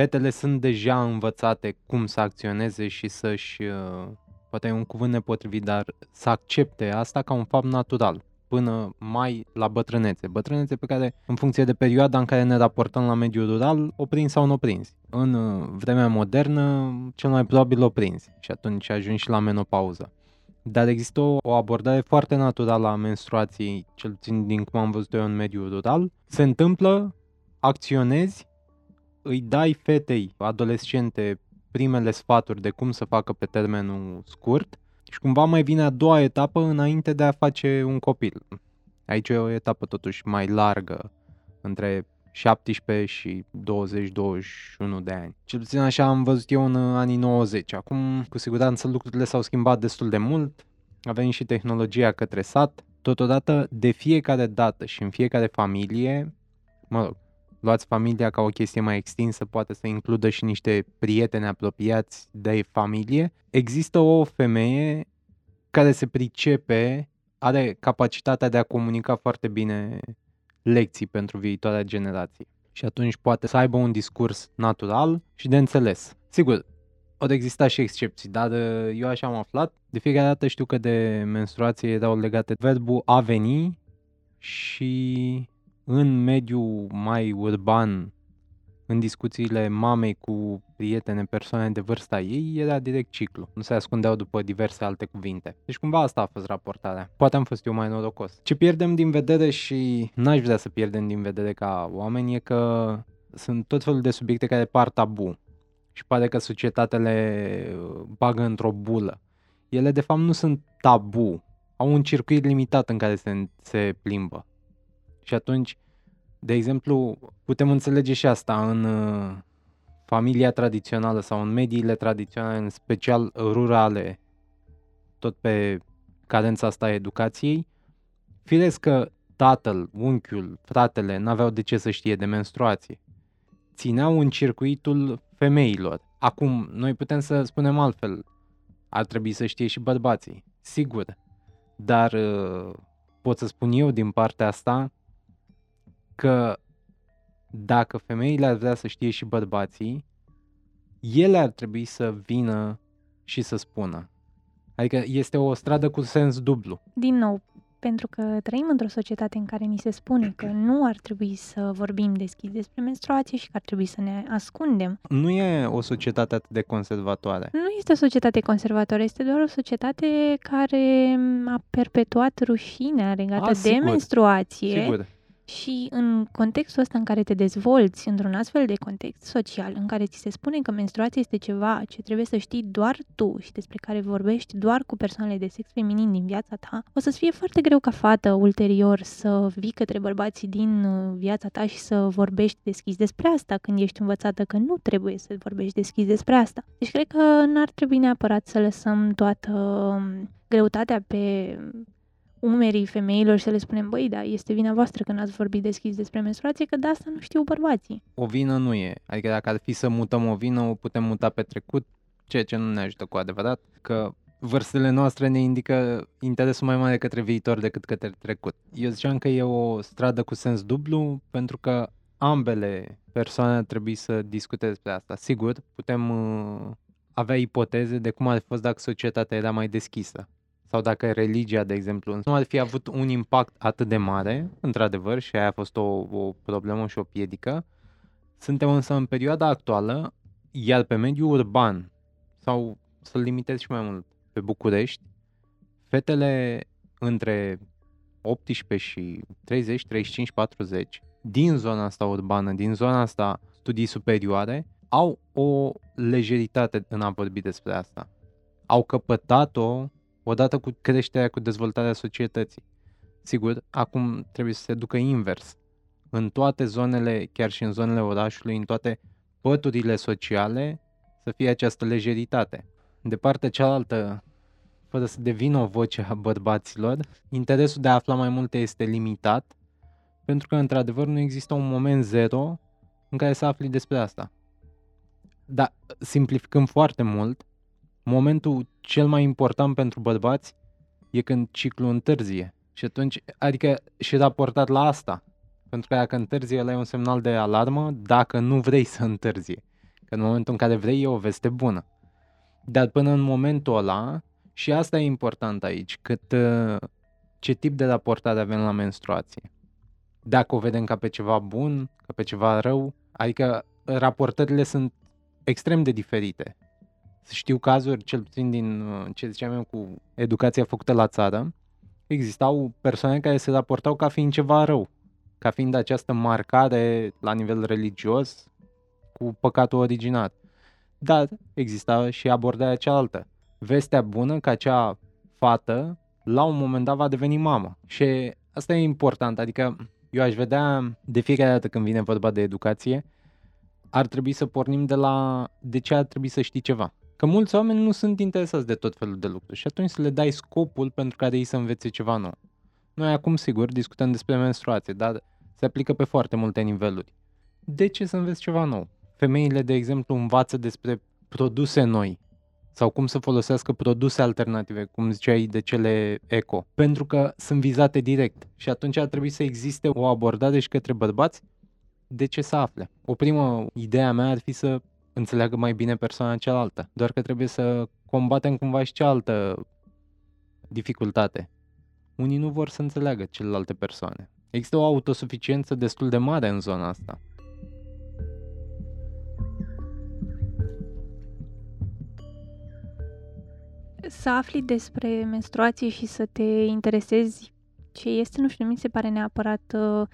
fetele sunt deja învățate cum să acționeze și să-și, uh, poate e un cuvânt nepotrivit, dar să accepte asta ca un fapt natural până mai la bătrânețe. Bătrânețe pe care, în funcție de perioada în care ne raportăm la mediul rural, o prins sau nu o prins. În uh, vremea modernă, cel mai probabil o prins și atunci ajungi și la menopauză. Dar există o, o abordare foarte naturală a menstruației, cel puțin din cum am văzut eu în mediul rural. Se întâmplă, acționezi îi dai fetei adolescente primele sfaturi de cum să facă pe termenul scurt și cumva mai vine a doua etapă înainte de a face un copil. Aici e o etapă totuși mai largă, între 17 și 20-21 de ani. Cel puțin așa am văzut eu în anii 90. Acum, cu siguranță, lucrurile s-au schimbat destul de mult. A venit și tehnologia către sat. Totodată, de fiecare dată și în fiecare familie, mă rog, luați familia ca o chestie mai extinsă, poate să includă și niște prieteni apropiați de familie, există o femeie care se pricepe, are capacitatea de a comunica foarte bine lecții pentru viitoarea generație. Și atunci poate să aibă un discurs natural și de înțeles. Sigur, au exista și excepții, dar uh, eu așa am aflat. De fiecare dată știu că de menstruație erau legate verbul a veni și în mediul mai urban, în discuțiile mamei cu prietene, persoane de vârsta ei, era direct ciclu. Nu se ascundeau după diverse alte cuvinte. Deci cumva asta a fost raportarea. Poate am fost eu mai norocos. Ce pierdem din vedere și n-aș vrea să pierdem din vedere ca oameni e că sunt tot felul de subiecte care par tabu. Și pare că societatea le uh, bagă într-o bulă. Ele de fapt nu sunt tabu. Au un circuit limitat în care se, se plimbă. Și atunci, de exemplu, putem înțelege și asta în uh, familia tradițională sau în mediile tradiționale, în special rurale, tot pe cadența asta a educației, firesc că tatăl, unchiul, fratele n-aveau de ce să știe de menstruație. Țineau în circuitul femeilor. Acum, noi putem să spunem altfel. Ar trebui să știe și bărbații. Sigur. Dar uh, pot să spun eu din partea asta că dacă femeile ar vrea să știe și bărbații, ele ar trebui să vină și să spună. Adică este o stradă cu sens dublu. Din nou, pentru că trăim într-o societate în care ni se spune că nu ar trebui să vorbim deschis despre menstruație și că ar trebui să ne ascundem. Nu e o societate atât de conservatoare. Nu este o societate conservatoare, este doar o societate care a perpetuat rușinea legată A, de sigur, menstruație Sigur. Și în contextul ăsta în care te dezvolți, într-un astfel de context social, în care ți se spune că menstruația este ceva ce trebuie să știi doar tu și despre care vorbești doar cu persoanele de sex feminin din viața ta, o să-ți fie foarte greu ca fată ulterior să vii către bărbații din uh, viața ta și să vorbești deschis despre asta când ești învățată că nu trebuie să vorbești deschis despre asta. Deci cred că n-ar trebui neapărat să lăsăm toată um, greutatea pe umerii femeilor și să le spunem, băi, da, este vina voastră că n-ați vorbit deschis despre menstruație, că de asta nu știu bărbații. O vină nu e. Adică dacă ar fi să mutăm o vină, o putem muta pe trecut, ceea ce nu ne ajută cu adevărat, că vârstele noastre ne indică interesul mai mare către viitor decât către trecut. Eu ziceam că e o stradă cu sens dublu, pentru că ambele persoane ar trebui să discute despre asta. Sigur, putem uh, avea ipoteze de cum ar fi fost dacă societatea era mai deschisă sau dacă religia, de exemplu, nu ar fi avut un impact atât de mare, într-adevăr, și aia a fost o, o problemă și o piedică. Suntem însă în perioada actuală, iar pe mediul urban, sau să-l limitez și mai mult, pe București, fetele între 18 și 30, 35, 40, din zona asta urbană, din zona asta studii superioare, au o lejeritate în a vorbi despre asta. Au căpătat-o odată cu creșterea, cu dezvoltarea societății. Sigur, acum trebuie să se ducă invers. În toate zonele, chiar și în zonele orașului, în toate păturile sociale, să fie această lejeritate. De partea cealaltă, fără să devină o voce a bărbaților, interesul de a afla mai multe este limitat, pentru că, într-adevăr, nu există un moment zero în care să afli despre asta. Dar, simplificăm foarte mult, momentul cel mai important pentru bărbați e când ciclul întârzie. Și atunci, adică și raportat la asta. Pentru că dacă întârzie, ăla e un semnal de alarmă dacă nu vrei să întârzie. Că în momentul în care vrei e o veste bună. Dar până în momentul ăla, și asta e important aici, cât uh, ce tip de raportare avem la menstruație. Dacă o vedem ca pe ceva bun, ca pe ceva rău, adică raportările sunt extrem de diferite știu cazuri, cel puțin din uh, ce ziceam eu cu educația făcută la țară, existau persoane care se raportau ca fiind ceva rău, ca fiind această marcare la nivel religios cu păcatul originat. Dar exista și abordarea cealaltă. Vestea bună că acea fată la un moment dat va deveni mamă. Și asta e important, adică eu aș vedea de fiecare dată când vine vorba de educație, ar trebui să pornim de la de ce ar trebui să știi ceva. Că mulți oameni nu sunt interesați de tot felul de lucruri și atunci să le dai scopul pentru care ei să învețe ceva nou. Noi acum, sigur, discutăm despre menstruație, dar se aplică pe foarte multe niveluri. De ce să înveți ceva nou? Femeile, de exemplu, învață despre produse noi sau cum să folosească produse alternative, cum ziceai de cele eco, pentru că sunt vizate direct și atunci ar trebui să existe o abordare și către bărbați de ce să afle. O primă idee a mea ar fi să înțeleagă mai bine persoana cealaltă. Doar că trebuie să combatem cumva și cealaltă dificultate. Unii nu vor să înțeleagă celelalte persoane. Există o autosuficiență destul de mare în zona asta. Să afli despre menstruație și să te interesezi ce este, nu știu, nu mi se pare neapărat uh,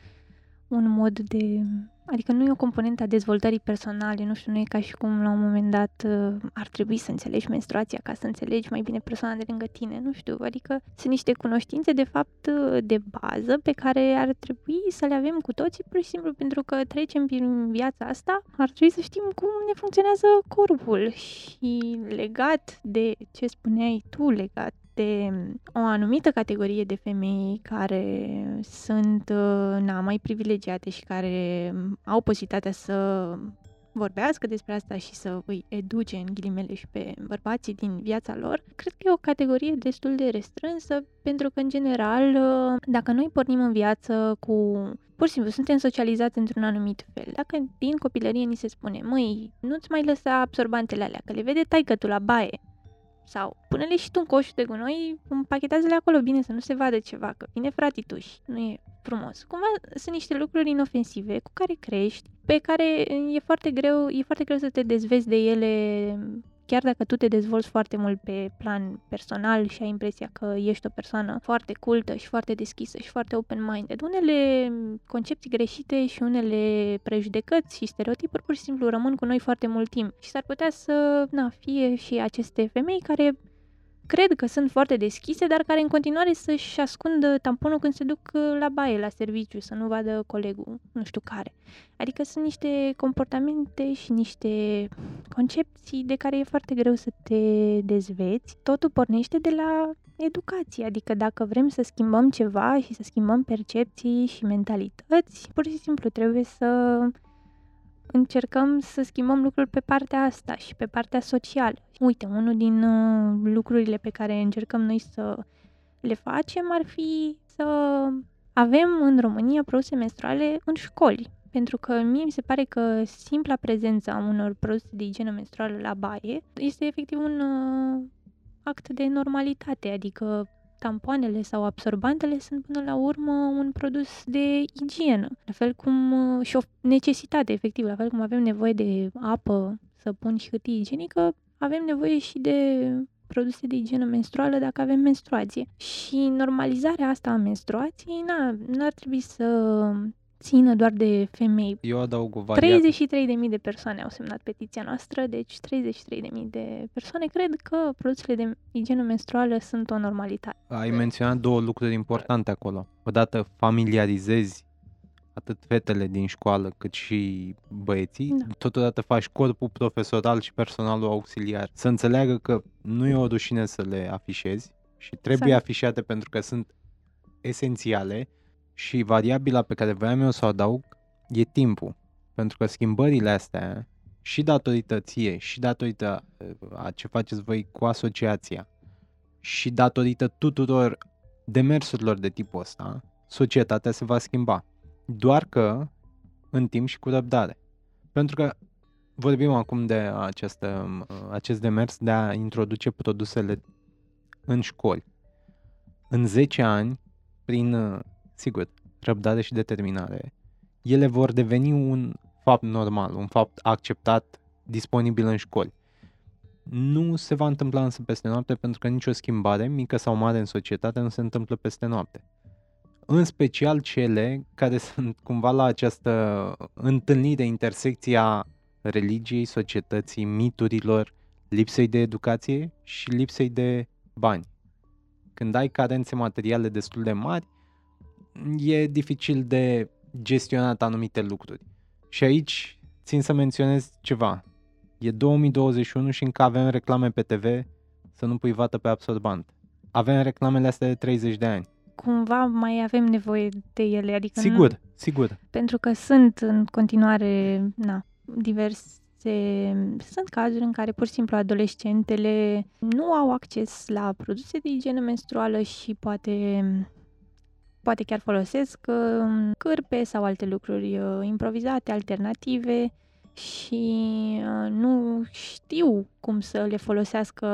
un mod de Adică nu e o componentă a dezvoltării personale, nu știu, nu e ca și cum la un moment dat uh, ar trebui să înțelegi menstruația ca să înțelegi mai bine persoana de lângă tine, nu știu, adică sunt niște cunoștințe de fapt uh, de bază pe care ar trebui să le avem cu toții pur și simplu pentru că trecem prin viața asta, ar trebui să știm cum ne funcționează corpul și legat de ce spuneai tu, legat de o anumită categorie de femei care sunt uh, na, mai privilegiate și care au posibilitatea să vorbească despre asta și să îi educe în ghilimele și pe bărbații din viața lor, cred că e o categorie destul de restrânsă, pentru că, în general, uh, dacă noi pornim în viață cu... Pur și simplu, suntem socializați într-un anumit fel. Dacă din copilărie ni se spune, măi, nu-ți mai lăsa absorbantele alea, că le vede taică tu la baie, Sau pune-le și tu în coșul de gunoi, împachetează-le acolo bine să nu se vadă ceva, că vine fratituș, nu e frumos. Cumva sunt niște lucruri inofensive cu care crești, pe care e foarte greu, e foarte greu să te dezvezi de ele chiar dacă tu te dezvolți foarte mult pe plan personal și ai impresia că ești o persoană foarte cultă și foarte deschisă și foarte open-minded, unele concepții greșite și unele prejudecăți și stereotipuri pur și simplu rămân cu noi foarte mult timp și s-ar putea să na, fie și aceste femei care cred că sunt foarte deschise, dar care în continuare să-și ascundă tamponul când se duc uh, la baie, la serviciu, să nu vadă colegul, nu știu care. Adică sunt niște comportamente și niște concepții de care e foarte greu să te dezveți. Totul pornește de la educație, adică dacă vrem să schimbăm ceva și să schimbăm percepții și mentalități, pur și simplu trebuie să încercăm să schimbăm lucruri pe partea asta și pe partea socială. Uite, unul din uh, lucrurile pe care încercăm noi să le facem ar fi să avem în România produse menstruale în școli. Pentru că mie mi se pare că simpla prezența a unor produse de igienă menstruală la baie este efectiv un uh, act de normalitate, adică tampoanele sau absorbantele sunt până la urmă un produs de igienă, la fel cum uh, și o necesitate efectiv, la fel cum avem nevoie de apă să pun și hârtie igienică, avem nevoie și de produse de igienă menstruală dacă avem menstruație. Și normalizarea asta a menstruației, na, n-ar trebui să țină doar de femei. Eu adaug o variabilă. 33.000 de persoane au semnat petiția noastră, deci 33.000 de persoane cred că produsele de igienă menstruală sunt o normalitate. Ai menționat două lucruri importante acolo. Odată familiarizezi atât fetele din școală cât și băieții, da. totodată faci corpul profesoral și personalul auxiliar să înțeleagă că nu e o rușine să le afișezi și trebuie exact. afișate pentru că sunt esențiale și variabila pe care voiam eu să o adaug e timpul. Pentru că schimbările astea, și datorită ție, și datorită a ce faceți voi cu asociația, și datorită tuturor demersurilor de tipul ăsta, societatea se va schimba. Doar că în timp și cu răbdare. Pentru că vorbim acum de această, acest demers de a introduce produsele în școli. În 10 ani, prin sigur, răbdare și determinare, ele vor deveni un fapt normal, un fapt acceptat, disponibil în școli. Nu se va întâmpla însă peste noapte pentru că nicio schimbare, mică sau mare în societate, nu se întâmplă peste noapte. În special cele care sunt cumva la această întâlnire, intersecția religiei, societății, miturilor, lipsei de educație și lipsei de bani. Când ai carențe materiale destul de mari, e dificil de gestionat anumite lucruri. Și aici țin să menționez ceva. E 2021 și încă avem reclame pe TV să nu pui vată pe absorbant. Avem reclamele astea de 30 de ani. Cumva mai avem nevoie de ele, adică Sigur, nu, sigur. Pentru că sunt în continuare, na, diverse sunt cazuri în care pur și simplu adolescentele nu au acces la produse de igienă menstruală și poate poate chiar folosesc uh, cârpe sau alte lucruri uh, improvizate, alternative și uh, nu știu cum să le folosească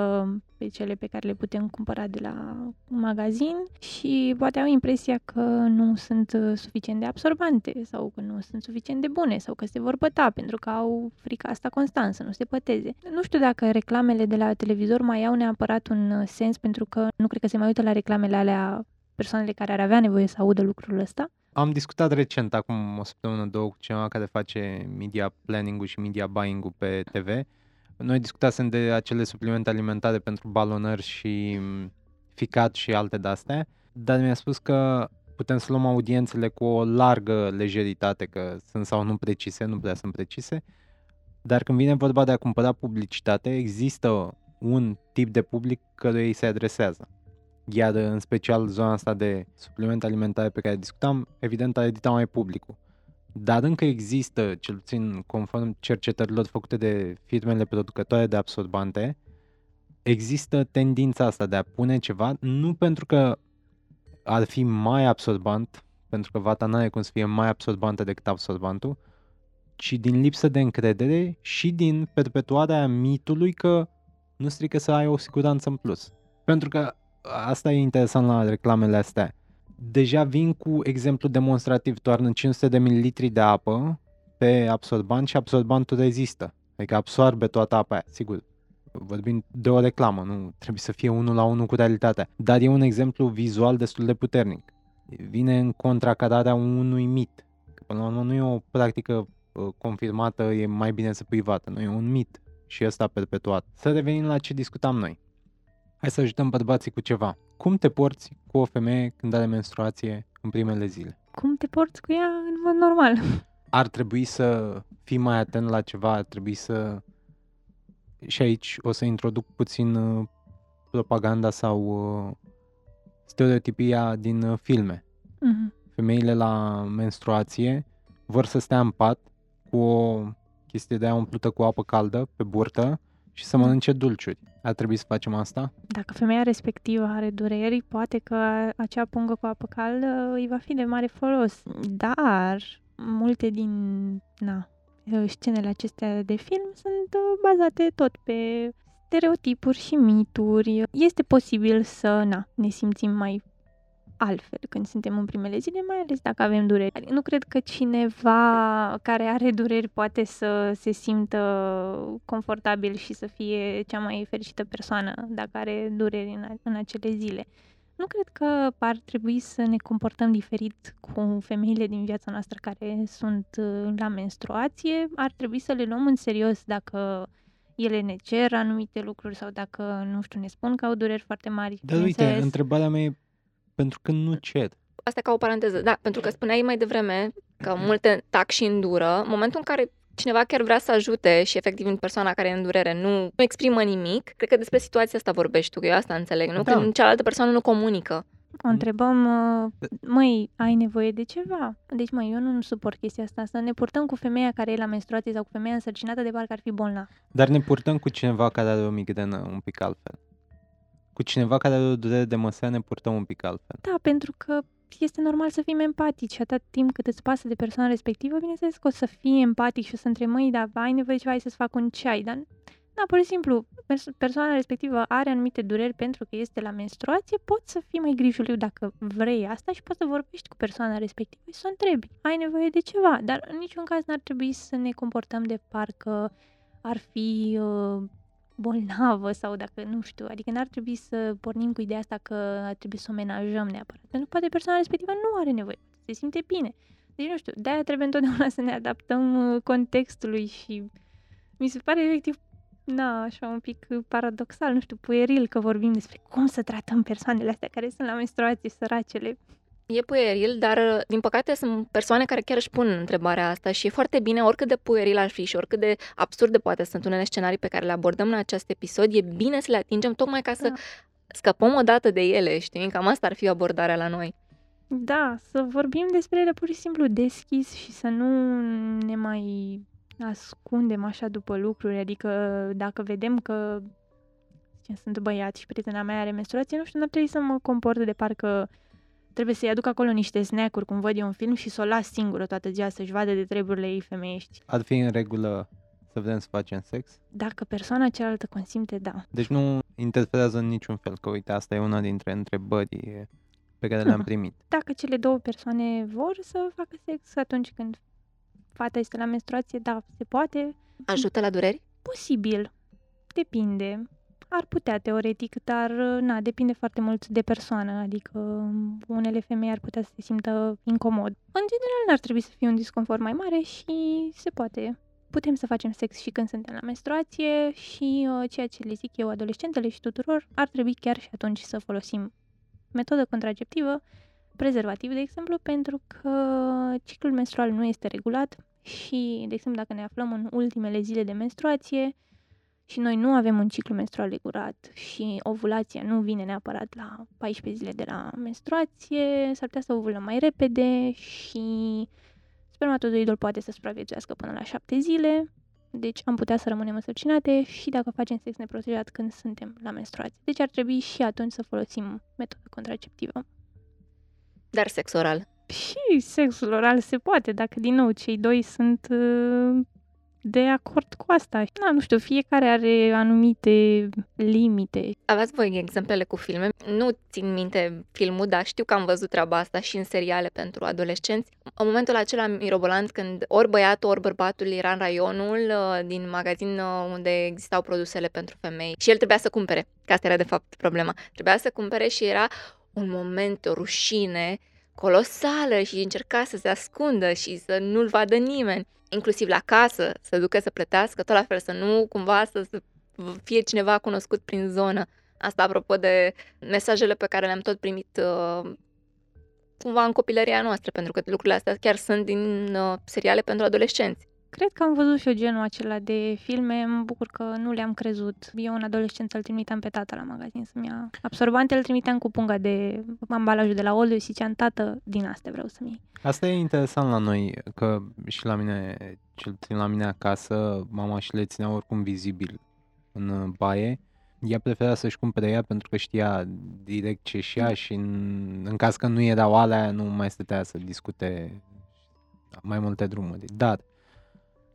pe cele pe care le putem cumpăra de la magazin și poate au impresia că nu sunt suficient de absorbante sau că nu sunt suficient de bune sau că se vor păta pentru că au frica asta constant să nu se păteze. Nu știu dacă reclamele de la televizor mai au neapărat un sens pentru că nu cred că se mai uită la reclamele alea persoanele care ar avea nevoie să audă lucrul ăsta? Am discutat recent, acum o săptămână, două, cu cineva care face media planning-ul și media buying-ul pe TV. Noi discutasem de acele suplimente alimentare pentru balonări și mm, ficat și alte de-astea, dar mi-a spus că putem să luăm audiențele cu o largă lejeritate, că sunt sau nu precise, nu prea sunt precise, dar când vine vorba de a cumpăra publicitate, există un tip de public căruia îi se adresează. Iar în special zona asta de suplimente alimentare pe care discutam, evident a editat mai publicul. Dar încă există, cel puțin conform cercetărilor făcute de firmele producătoare de absorbante, există tendința asta de a pune ceva, nu pentru că ar fi mai absorbant, pentru că vata nu are cum să fie mai absorbantă decât absorbantul, ci din lipsă de încredere și din perpetuarea mitului că nu strică să ai o siguranță în plus. Pentru că asta e interesant la reclamele astea. Deja vin cu exemplu demonstrativ, toarnă 500 de mililitri de apă pe absorbant și absorbantul rezistă. Adică absorbe toată apa aia. Sigur, vorbim de o reclamă, nu trebuie să fie unul la unul cu realitatea. Dar e un exemplu vizual destul de puternic. Vine în contracararea unui mit. Că până la urmă nu e o practică uh, confirmată, e mai bine să privată, nu e un mit și ăsta perpetuat. Să revenim la ce discutam noi. Hai să ajutăm bărbații cu ceva. Cum te porți cu o femeie când are menstruație în primele zile? Cum te porți cu ea în mod normal? Ar trebui să fii mai atent la ceva, ar trebui să... Și aici o să introduc puțin uh, propaganda sau uh, stereotipia din uh, filme. Mm-hmm. Femeile la menstruație vor să stea în pat cu o chestie de aia umplută cu apă caldă pe burtă și să mănânce dulciuri. Ar trebui să facem asta? Dacă femeia respectivă are dureri, poate că acea pungă cu apă caldă îi va fi de mare folos. Dar multe din na, scenele acestea de film sunt uh, bazate tot pe stereotipuri și mituri. Este posibil să na, ne simțim mai altfel când suntem în primele zile, mai ales dacă avem dureri. Adică nu cred că cineva care are dureri poate să se simtă confortabil și să fie cea mai fericită persoană dacă are dureri în, în acele zile. Nu cred că ar trebui să ne comportăm diferit cu femeile din viața noastră care sunt uh, la menstruație. Ar trebui să le luăm în serios dacă ele ne cer anumite lucruri sau dacă, nu știu, ne spun că au dureri foarte mari. Dar uite, întrebarea mea e pentru că nu cer. Asta ca o paranteză, da, pentru că spuneai mai devreme că multe tac și îndură. Momentul în care cineva chiar vrea să ajute și efectiv în persoana care e în durere nu, nu exprimă nimic, cred că despre situația asta vorbești tu, că eu asta înțeleg, nu? Da. Când cealaltă persoană nu comunică. O întrebăm, uh, măi, ai nevoie de ceva? Deci, măi, eu nu suport chestia asta. Să ne purtăm cu femeia care e la menstruație sau cu femeia însărcinată de parcă ar fi bolnav. Dar ne purtăm cu cineva care are o migrenă un pic altfel cu cineva care are o durere de măsea ne purtăm un pic altfel. Da, pentru că este normal să fim empatici. Atât timp cât îți pasă de persoana respectivă, bineînțeles că o să fii empatic și o să întrebi, măi, dar ai nevoie de ceva, hai să-ți fac un ceai, dar da, pur și simplu, persoana respectivă are anumite dureri pentru că este la menstruație, poți să fii mai grijuliu dacă vrei asta și poți să vorbești cu persoana respectivă și să o întrebi, ai nevoie de ceva, dar în niciun caz n-ar trebui să ne comportăm de parcă ar fi uh, bolnavă sau dacă, nu știu, adică n-ar trebui să pornim cu ideea asta că ar trebui să o menajăm neapărat. Pentru că poate persoana respectivă nu are nevoie, se simte bine. Deci, nu știu, de-aia trebuie întotdeauna să ne adaptăm uh, contextului și mi se pare efectiv, na, așa un pic paradoxal, nu știu, pueril că vorbim despre cum să tratăm persoanele astea care sunt la menstruație, săracele. E pueril, dar uh, din păcate sunt persoane care chiar își pun întrebarea asta și e foarte bine, oricât de pueril ar fi și oricât de absurde poate sunt unele scenarii pe care le abordăm în acest episod, e bine să le atingem tocmai ca să da. scăpăm o dată de ele, știi? Cam asta ar fi abordarea la noi. Da, să vorbim despre ele pur și simplu deschis și să nu ne mai ascundem așa după lucruri, adică dacă vedem că sunt băiat și prietena mea are menstruație, nu știu, nu ar trebui să mă comport de parcă trebuie să-i aduc acolo niște snack-uri, cum văd eu un film, și să o las singură toată ziua să-și vadă de treburile ei femeiești. Ar fi în regulă să vrem să facem sex? Dacă persoana cealaltă consimte, da. Deci nu interferează în niciun fel, că uite, asta e una dintre întrebări pe care le-am primit. Dacă cele două persoane vor să facă sex atunci când fata este la menstruație, da, se poate. Ajută la dureri? Posibil. Depinde. Ar putea, teoretic, dar na, depinde foarte mult de persoană, adică unele femei ar putea să se simtă incomod. În general, n-ar trebui să fie un disconfort mai mare și se poate. Putem să facem sex și când suntem la menstruație și uh, ceea ce le zic eu adolescentele și tuturor, ar trebui chiar și atunci să folosim metodă contraceptivă, prezervativ, de exemplu, pentru că ciclul menstrual nu este regulat și, de exemplu, dacă ne aflăm în ultimele zile de menstruație, și noi nu avem un ciclu menstrual regulat și ovulația nu vine neapărat la 14 zile de la menstruație, s-ar putea să ovulăm mai repede și spermatozoidul poate să supraviețuiască până la 7 zile, deci am putea să rămânem însărcinate și dacă facem sex neprotejat când suntem la menstruație. Deci ar trebui și atunci să folosim metodă contraceptivă. Dar sex oral? Și sexul oral se poate, dacă din nou cei doi sunt uh, de acord cu asta. Da, nu știu, fiecare are anumite limite. Aveți voi exemplele cu filme? Nu țin minte filmul, dar știu că am văzut treaba asta și în seriale pentru adolescenți. În momentul acela mirobolant când ori băiatul, ori bărbatul era în raionul uh, din magazin uh, unde existau produsele pentru femei și el trebuia să cumpere, că asta era de fapt problema. Trebuia să cumpere și era un moment, o rușine colosală și încerca să se ascundă și să nu-l vadă nimeni, inclusiv la casă, să ducă să plătească, tot la fel, să nu cumva să fie cineva cunoscut prin zonă. Asta apropo de mesajele pe care le-am tot primit uh, cumva în copilăria noastră, pentru că lucrurile astea chiar sunt din uh, seriale pentru adolescenți. Cred că am văzut și eu genul acela de filme, mă bucur că nu le-am crezut. Eu în adolescență îl trimiteam pe tata la magazin să-mi ia absorbante, îl trimiteam cu punga de ambalajul de la Oldu și ziceam, tată, din astea vreau să-mi iei. Asta e interesant la noi, că și la mine, cel puțin la mine acasă, mama și le ținea oricum vizibil în baie. Ea prefera să-și cumpere ea pentru că știa direct ce și ea și în, în caz că nu erau alea, nu mai stătea să discute mai multe drumuri. Dar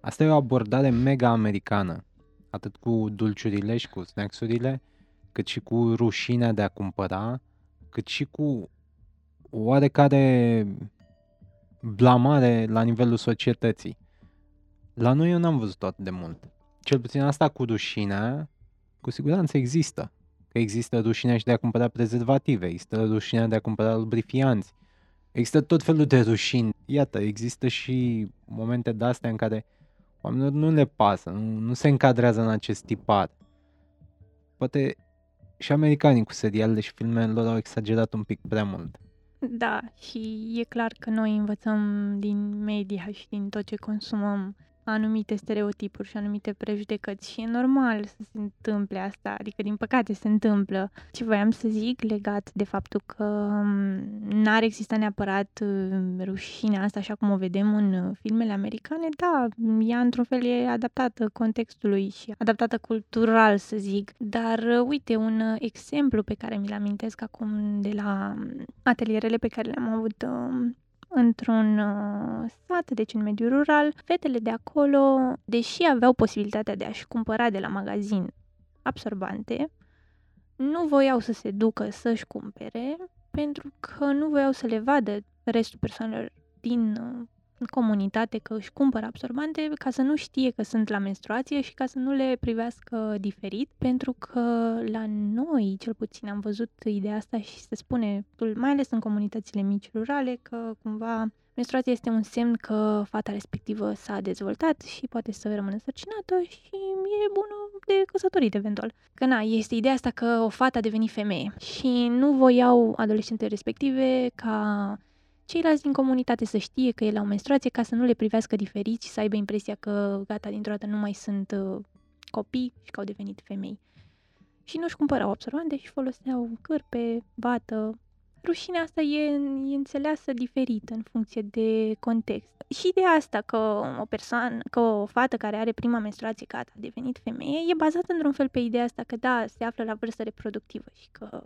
Asta e o abordare mega americană, atât cu dulciurile și cu snacksurile, cât și cu rușinea de a cumpăra, cât și cu oarecare blamare la nivelul societății. La noi eu n-am văzut atât de mult. Cel puțin asta cu rușinea, cu siguranță există. Că există rușinea și de a cumpăra prezervative, există rușinea de a cumpăra lubrifianți, există tot felul de rușini. Iată, există și momente de astea în care Oamenilor nu le pasă, nu, nu se încadrează în acest tipar. Poate și americanii cu serialele și filmele lor au exagerat un pic prea mult. Da, și e clar că noi învățăm din media și din tot ce consumăm anumite stereotipuri și anumite prejudecăți și e normal să se întâmple asta, adică din păcate se întâmplă. Ce voiam să zic legat de faptul că mm, n-ar exista neapărat mm, rușinea asta așa cum o vedem în uh, filmele americane, da, ea într-un fel e adaptată contextului și adaptată cultural să zic, dar uh, uite, un uh, exemplu pe care mi-l amintesc acum de la mm, atelierele pe care le-am avut într-un uh, sat, deci în mediul rural, fetele de acolo, deși aveau posibilitatea de a-și cumpăra de la magazin absorbante, nu voiau să se ducă să-și cumpere pentru că nu voiau să le vadă restul persoanelor din uh, comunitate că își cumpără absorbante ca să nu știe că sunt la menstruație și ca să nu le privească diferit, pentru că la noi, cel puțin, am văzut ideea asta și se spune, mai ales în comunitățile mici rurale, că cumva menstruația este un semn că fata respectivă s-a dezvoltat și poate să rămână sărcinată și e bună de căsătorit eventual. Că na, este ideea asta că o fată a devenit femeie și nu voiau adolescente respective ca ceilalți din comunitate să știe că e la o menstruație ca să nu le privească diferit și să aibă impresia că gata, dintr-o dată nu mai sunt uh, copii și că au devenit femei. Și nu-și cumpărau absorbante și foloseau cârpe, bată. Rușinea asta e, e înțeleasă diferit în funcție de context. Și de asta că o persoană, că o fată care are prima menstruație, gata, a devenit femeie, e bazată într-un fel pe ideea asta că da, se află la vârstă reproductivă și că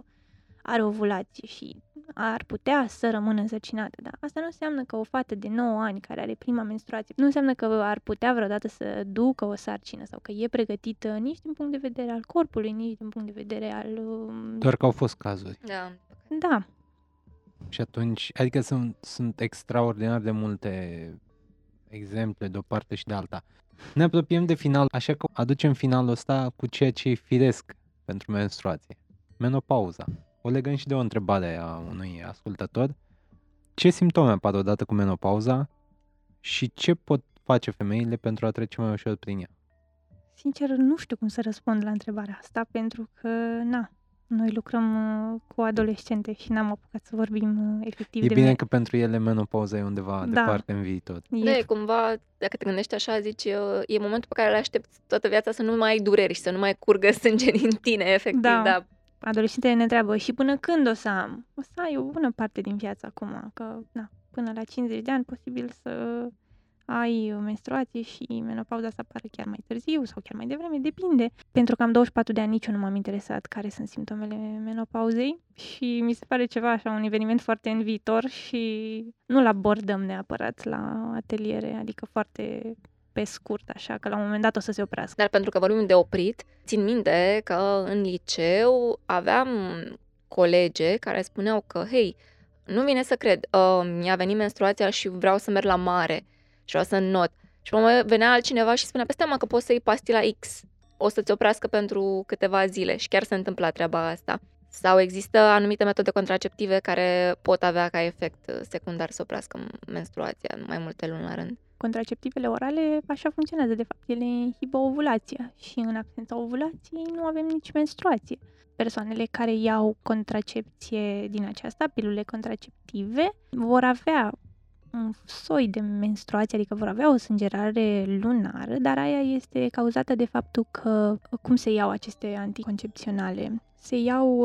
are ovulație și ar putea să rămână însărcinată, dar asta nu înseamnă că o fată de 9 ani care are prima menstruație, nu înseamnă că ar putea vreodată să ducă o sarcină sau că e pregătită nici din punct de vedere al corpului, nici din punct de vedere al... Um, Doar că au fost cazuri. Da. Da. Și atunci, adică sunt, sunt extraordinar de multe exemple de o parte și de alta. Ne apropiem de final, așa că aducem finalul ăsta cu ceea ce e firesc pentru menstruație. Menopauza o legăm și de o întrebare a unui ascultător. Ce simptome apar odată cu menopauza și ce pot face femeile pentru a trece mai ușor prin ea? Sincer, nu știu cum să răspund la întrebarea asta, pentru că, na, noi lucrăm uh, cu adolescente și n-am apucat să vorbim uh, efectiv E de bine me- că pentru ele menopauza e undeva Da. departe în viitor. E, Da, e cumva, dacă te gândești așa, zici, uh, e momentul pe care le aștepți toată viața să nu mai ai dureri și să nu mai curgă sânge din tine, efectiv, Da. da. Adolescentele ne întreabă și până când o să am? O să ai o bună parte din viață acum, că na, până la 50 de ani posibil să ai menstruație și menopauza să apară chiar mai târziu sau chiar mai devreme, depinde. Pentru că am 24 de ani, nici eu nu m-am interesat care sunt simptomele menopauzei și mi se pare ceva așa, un eveniment foarte în viitor și nu-l abordăm neapărat la ateliere, adică foarte pe scurt, așa că la un moment dat o să se oprească. Dar pentru că vorbim de oprit, țin minte că în liceu aveam colege care spuneau că, hei, nu vine să cred, uh, mi-a venit menstruația și vreau să merg la mare și vreau să not. Și mă venea altcineva și spunea, peste mă că poți să iei pastila X, o să-ți oprească pentru câteva zile și chiar se întâmpla treaba asta. Sau există anumite metode contraceptive care pot avea ca efect secundar să oprească menstruația în mai multe luni la rând. Contraceptivele orale așa funcționează, de fapt, ele inhibă ovulația și în absența ovulației nu avem nici menstruație. Persoanele care iau contracepție din aceasta, pilule contraceptive, vor avea un soi de menstruație, adică vor avea o sângerare lunară, dar aia este cauzată de faptul că cum se iau aceste anticoncepționale? Se iau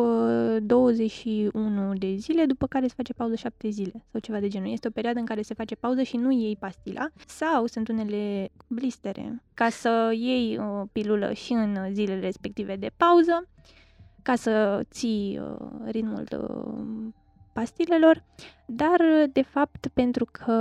uh, 21 de zile, după care se face pauză 7 zile sau ceva de genul. Este o perioadă în care se face pauză și nu iei pastila sau sunt unele blistere ca să iei o pilulă și în zilele respective de pauză ca să ții uh, ritmul uh, pastilelor, dar de fapt pentru că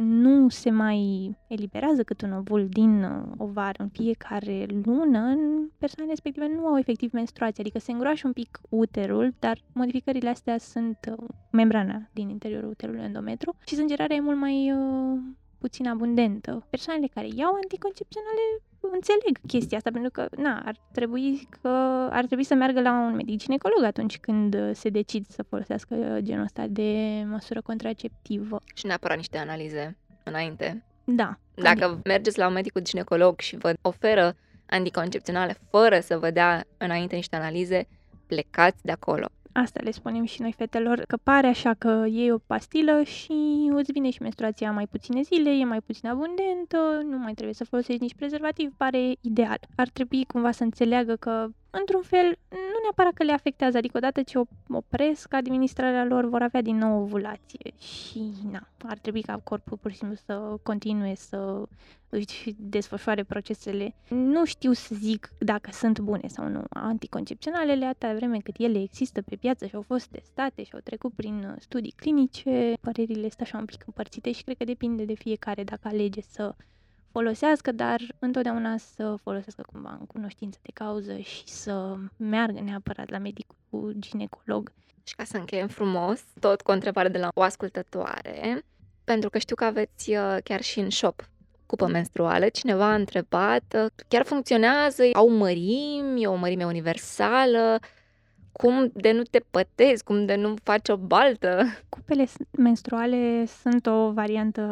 nu se mai eliberează cât un ovul din uh, ovar în fiecare lună, persoanele respective nu au efectiv menstruație, adică se îngroașă un pic uterul, dar modificările astea sunt uh, membrana din interiorul uterului endometru și sângerarea e mult mai uh, puțin abundentă. Persoanele care iau anticoncepționale înțeleg chestia asta, pentru că, na, ar trebui, că, ar trebui să meargă la un medic ginecolog atunci când uh, se decid să folosească uh, genul ăsta de măsură contraceptivă. Și neapărat niște analize înainte. Da. Dacă adică... mergeți la un medic ginecolog și vă oferă anticoncepționale fără să vă dea înainte niște analize, plecați de acolo. Asta le spunem și noi fetelor, că pare așa că iei o pastilă și îți vine și menstruația mai puține zile, e mai puțin abundentă, nu mai trebuie să folosești nici prezervativ, pare ideal. Ar trebui cumva să înțeleagă că într-un fel, nu neapărat că le afectează, adică odată ce opresc administrarea lor, vor avea din nou ovulație și na, ar trebui ca corpul pur și simplu să continue să își desfășoare procesele. Nu știu să zic dacă sunt bune sau nu anticoncepționalele, atâta vreme cât ele există pe piață și au fost testate și au trecut prin studii clinice, părerile sunt așa un pic împărțite și cred că depinde de fiecare dacă alege să folosească, dar întotdeauna să folosească cumva în cunoștință de cauză și să meargă neapărat la medicul ginecolog. Și ca să încheiem frumos, tot cu o întrebare de la o ascultătoare, pentru că știu că aveți uh, chiar și în shop cupă menstruală, cineva a întrebat, uh, chiar funcționează, au mărimi, e o mărime universală, cum de nu te pătezi, cum de nu faci o baltă? Cupele menstruale sunt o variantă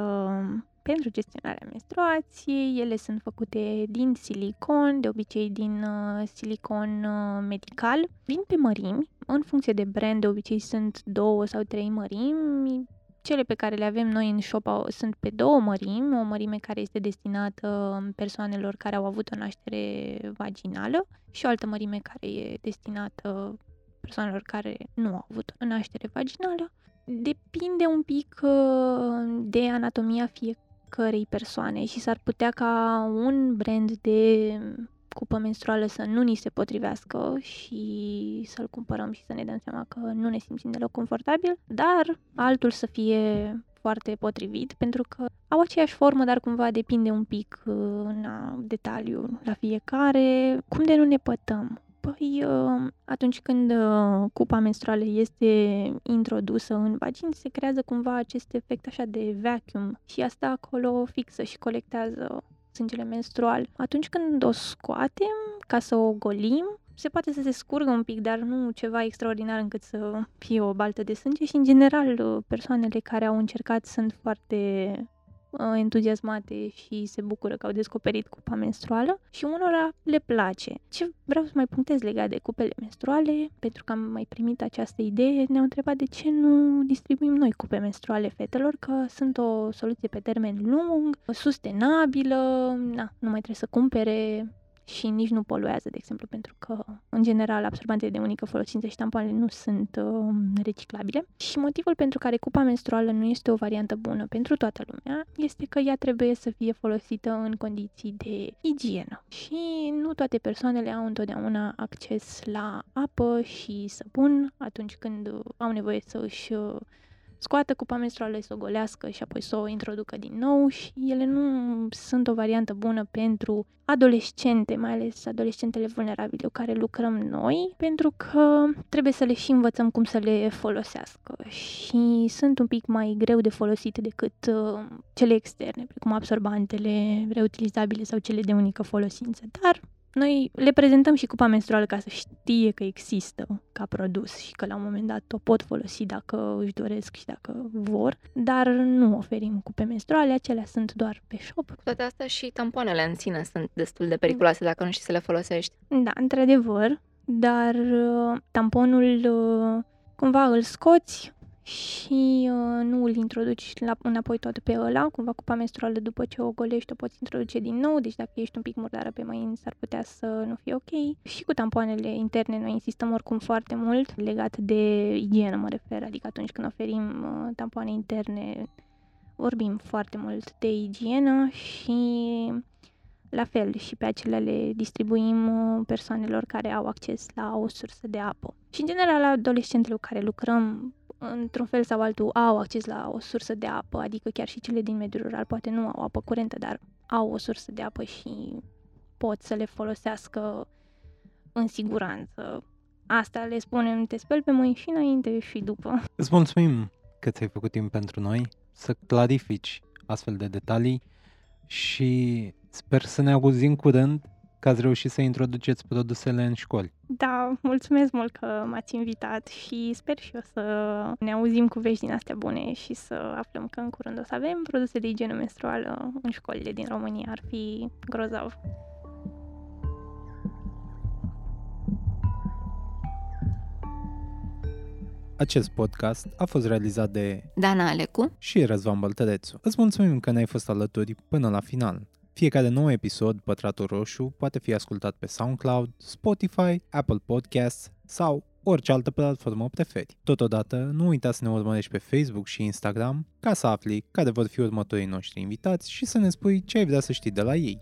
pentru gestionarea menstruației. Ele sunt făcute din silicon, de obicei din uh, silicon uh, medical. Vin pe mărimi, în funcție de brand, de obicei sunt două sau trei mărimi. Cele pe care le avem noi în shop au, sunt pe două mărimi, o mărime care este destinată persoanelor care au avut o naștere vaginală și o altă mărime care e destinată persoanelor care nu au avut o naștere vaginală. Depinde un pic uh, de anatomia fiecare cărei persoane și s-ar putea ca un brand de cupă menstruală să nu ni se potrivească și să-l cumpărăm și să ne dăm seama că nu ne simțim deloc confortabil, dar altul să fie foarte potrivit pentru că au aceeași formă, dar cumva depinde un pic în uh, detaliu la fiecare. Cum de nu ne pătăm? Păi, uh, atunci când uh, cupa menstruală este introdusă în vagin, se creează cumva acest efect așa de vacuum și asta acolo fixă și colectează sângele menstrual. Atunci când o scoatem ca să o golim, se poate să se scurgă un pic, dar nu ceva extraordinar încât să fie o baltă de sânge și, în general, uh, persoanele care au încercat sunt foarte Uh, entuziasmate și se bucură că au descoperit cupa menstruală și unora le place. Ce vreau să mai punctez legat de cupele menstruale, pentru că am mai primit această idee, ne-au întrebat de ce nu distribuim noi cupe menstruale fetelor, că sunt o soluție pe termen lung, sustenabilă, na, nu mai trebuie să cumpere și nici nu poluează, de exemplu, pentru că, în general, absorbantele de unică folosință și tampoanele nu sunt uh, reciclabile. Și motivul pentru care cupa menstruală nu este o variantă bună pentru toată lumea este că ea trebuie să fie folosită în condiții de igienă. Și nu toate persoanele au întotdeauna acces la apă și săpun atunci când au nevoie să își uh, scoată cupa menstruală, să o golească și apoi să o introducă din nou și ele nu sunt o variantă bună pentru adolescente, mai ales adolescentele vulnerabile cu care lucrăm noi, pentru că trebuie să le și învățăm cum să le folosească și sunt un pic mai greu de folosit decât uh, cele externe, precum absorbantele reutilizabile sau cele de unică folosință, dar noi le prezentăm și cupa menstruală ca să știe că există ca produs și că la un moment dat o pot folosi dacă își doresc și dacă vor, dar nu oferim cupe menstruale, acelea sunt doar pe shop. Toate astea și tampoanele în sine sunt destul de periculoase dacă nu știi să le folosești. Da, într-adevăr, dar uh, tamponul uh, cumva îl scoți, și uh, nu îl introduci la, înapoi tot pe ăla, cumva cupa menstruală după ce o golești o poți introduce din nou, deci dacă ești un pic murdară pe mâini s-ar putea să nu fie ok. Și cu tampoanele interne noi insistăm oricum foarte mult legat de igienă mă refer, adică atunci când oferim uh, tampoane interne vorbim foarte mult de igienă și la fel și pe acelea le distribuim uh, persoanelor care au acces la o sursă de apă. Și în general adolescentele cu care lucrăm într-un fel sau altul au acces la o sursă de apă, adică chiar și cele din mediul rural poate nu au apă curentă, dar au o sursă de apă și pot să le folosească în siguranță. Asta le spunem, te speli pe mâini și înainte și după. Îți mulțumim că ți-ai făcut timp pentru noi să clarifici astfel de detalii și sper să ne auzim curând că ați reușit să introduceți produsele în școli. Da, mulțumesc mult că m-ați invitat și sper și eu să ne auzim cu vești din astea bune și să aflăm că în curând o să avem produse de igienă menstruală în școlile din România. Ar fi grozav. Acest podcast a fost realizat de Dana Alecu și Răzvan Băltărețu. Îți mulțumim că ne-ai fost alături până la final. Fiecare nou episod, Pătratul Roșu, poate fi ascultat pe SoundCloud, Spotify, Apple Podcasts sau orice altă platformă preferi. Totodată, nu uita să ne urmărești pe Facebook și Instagram ca să afli care vor fi următorii noștri invitați și să ne spui ce ai vrea să știi de la ei.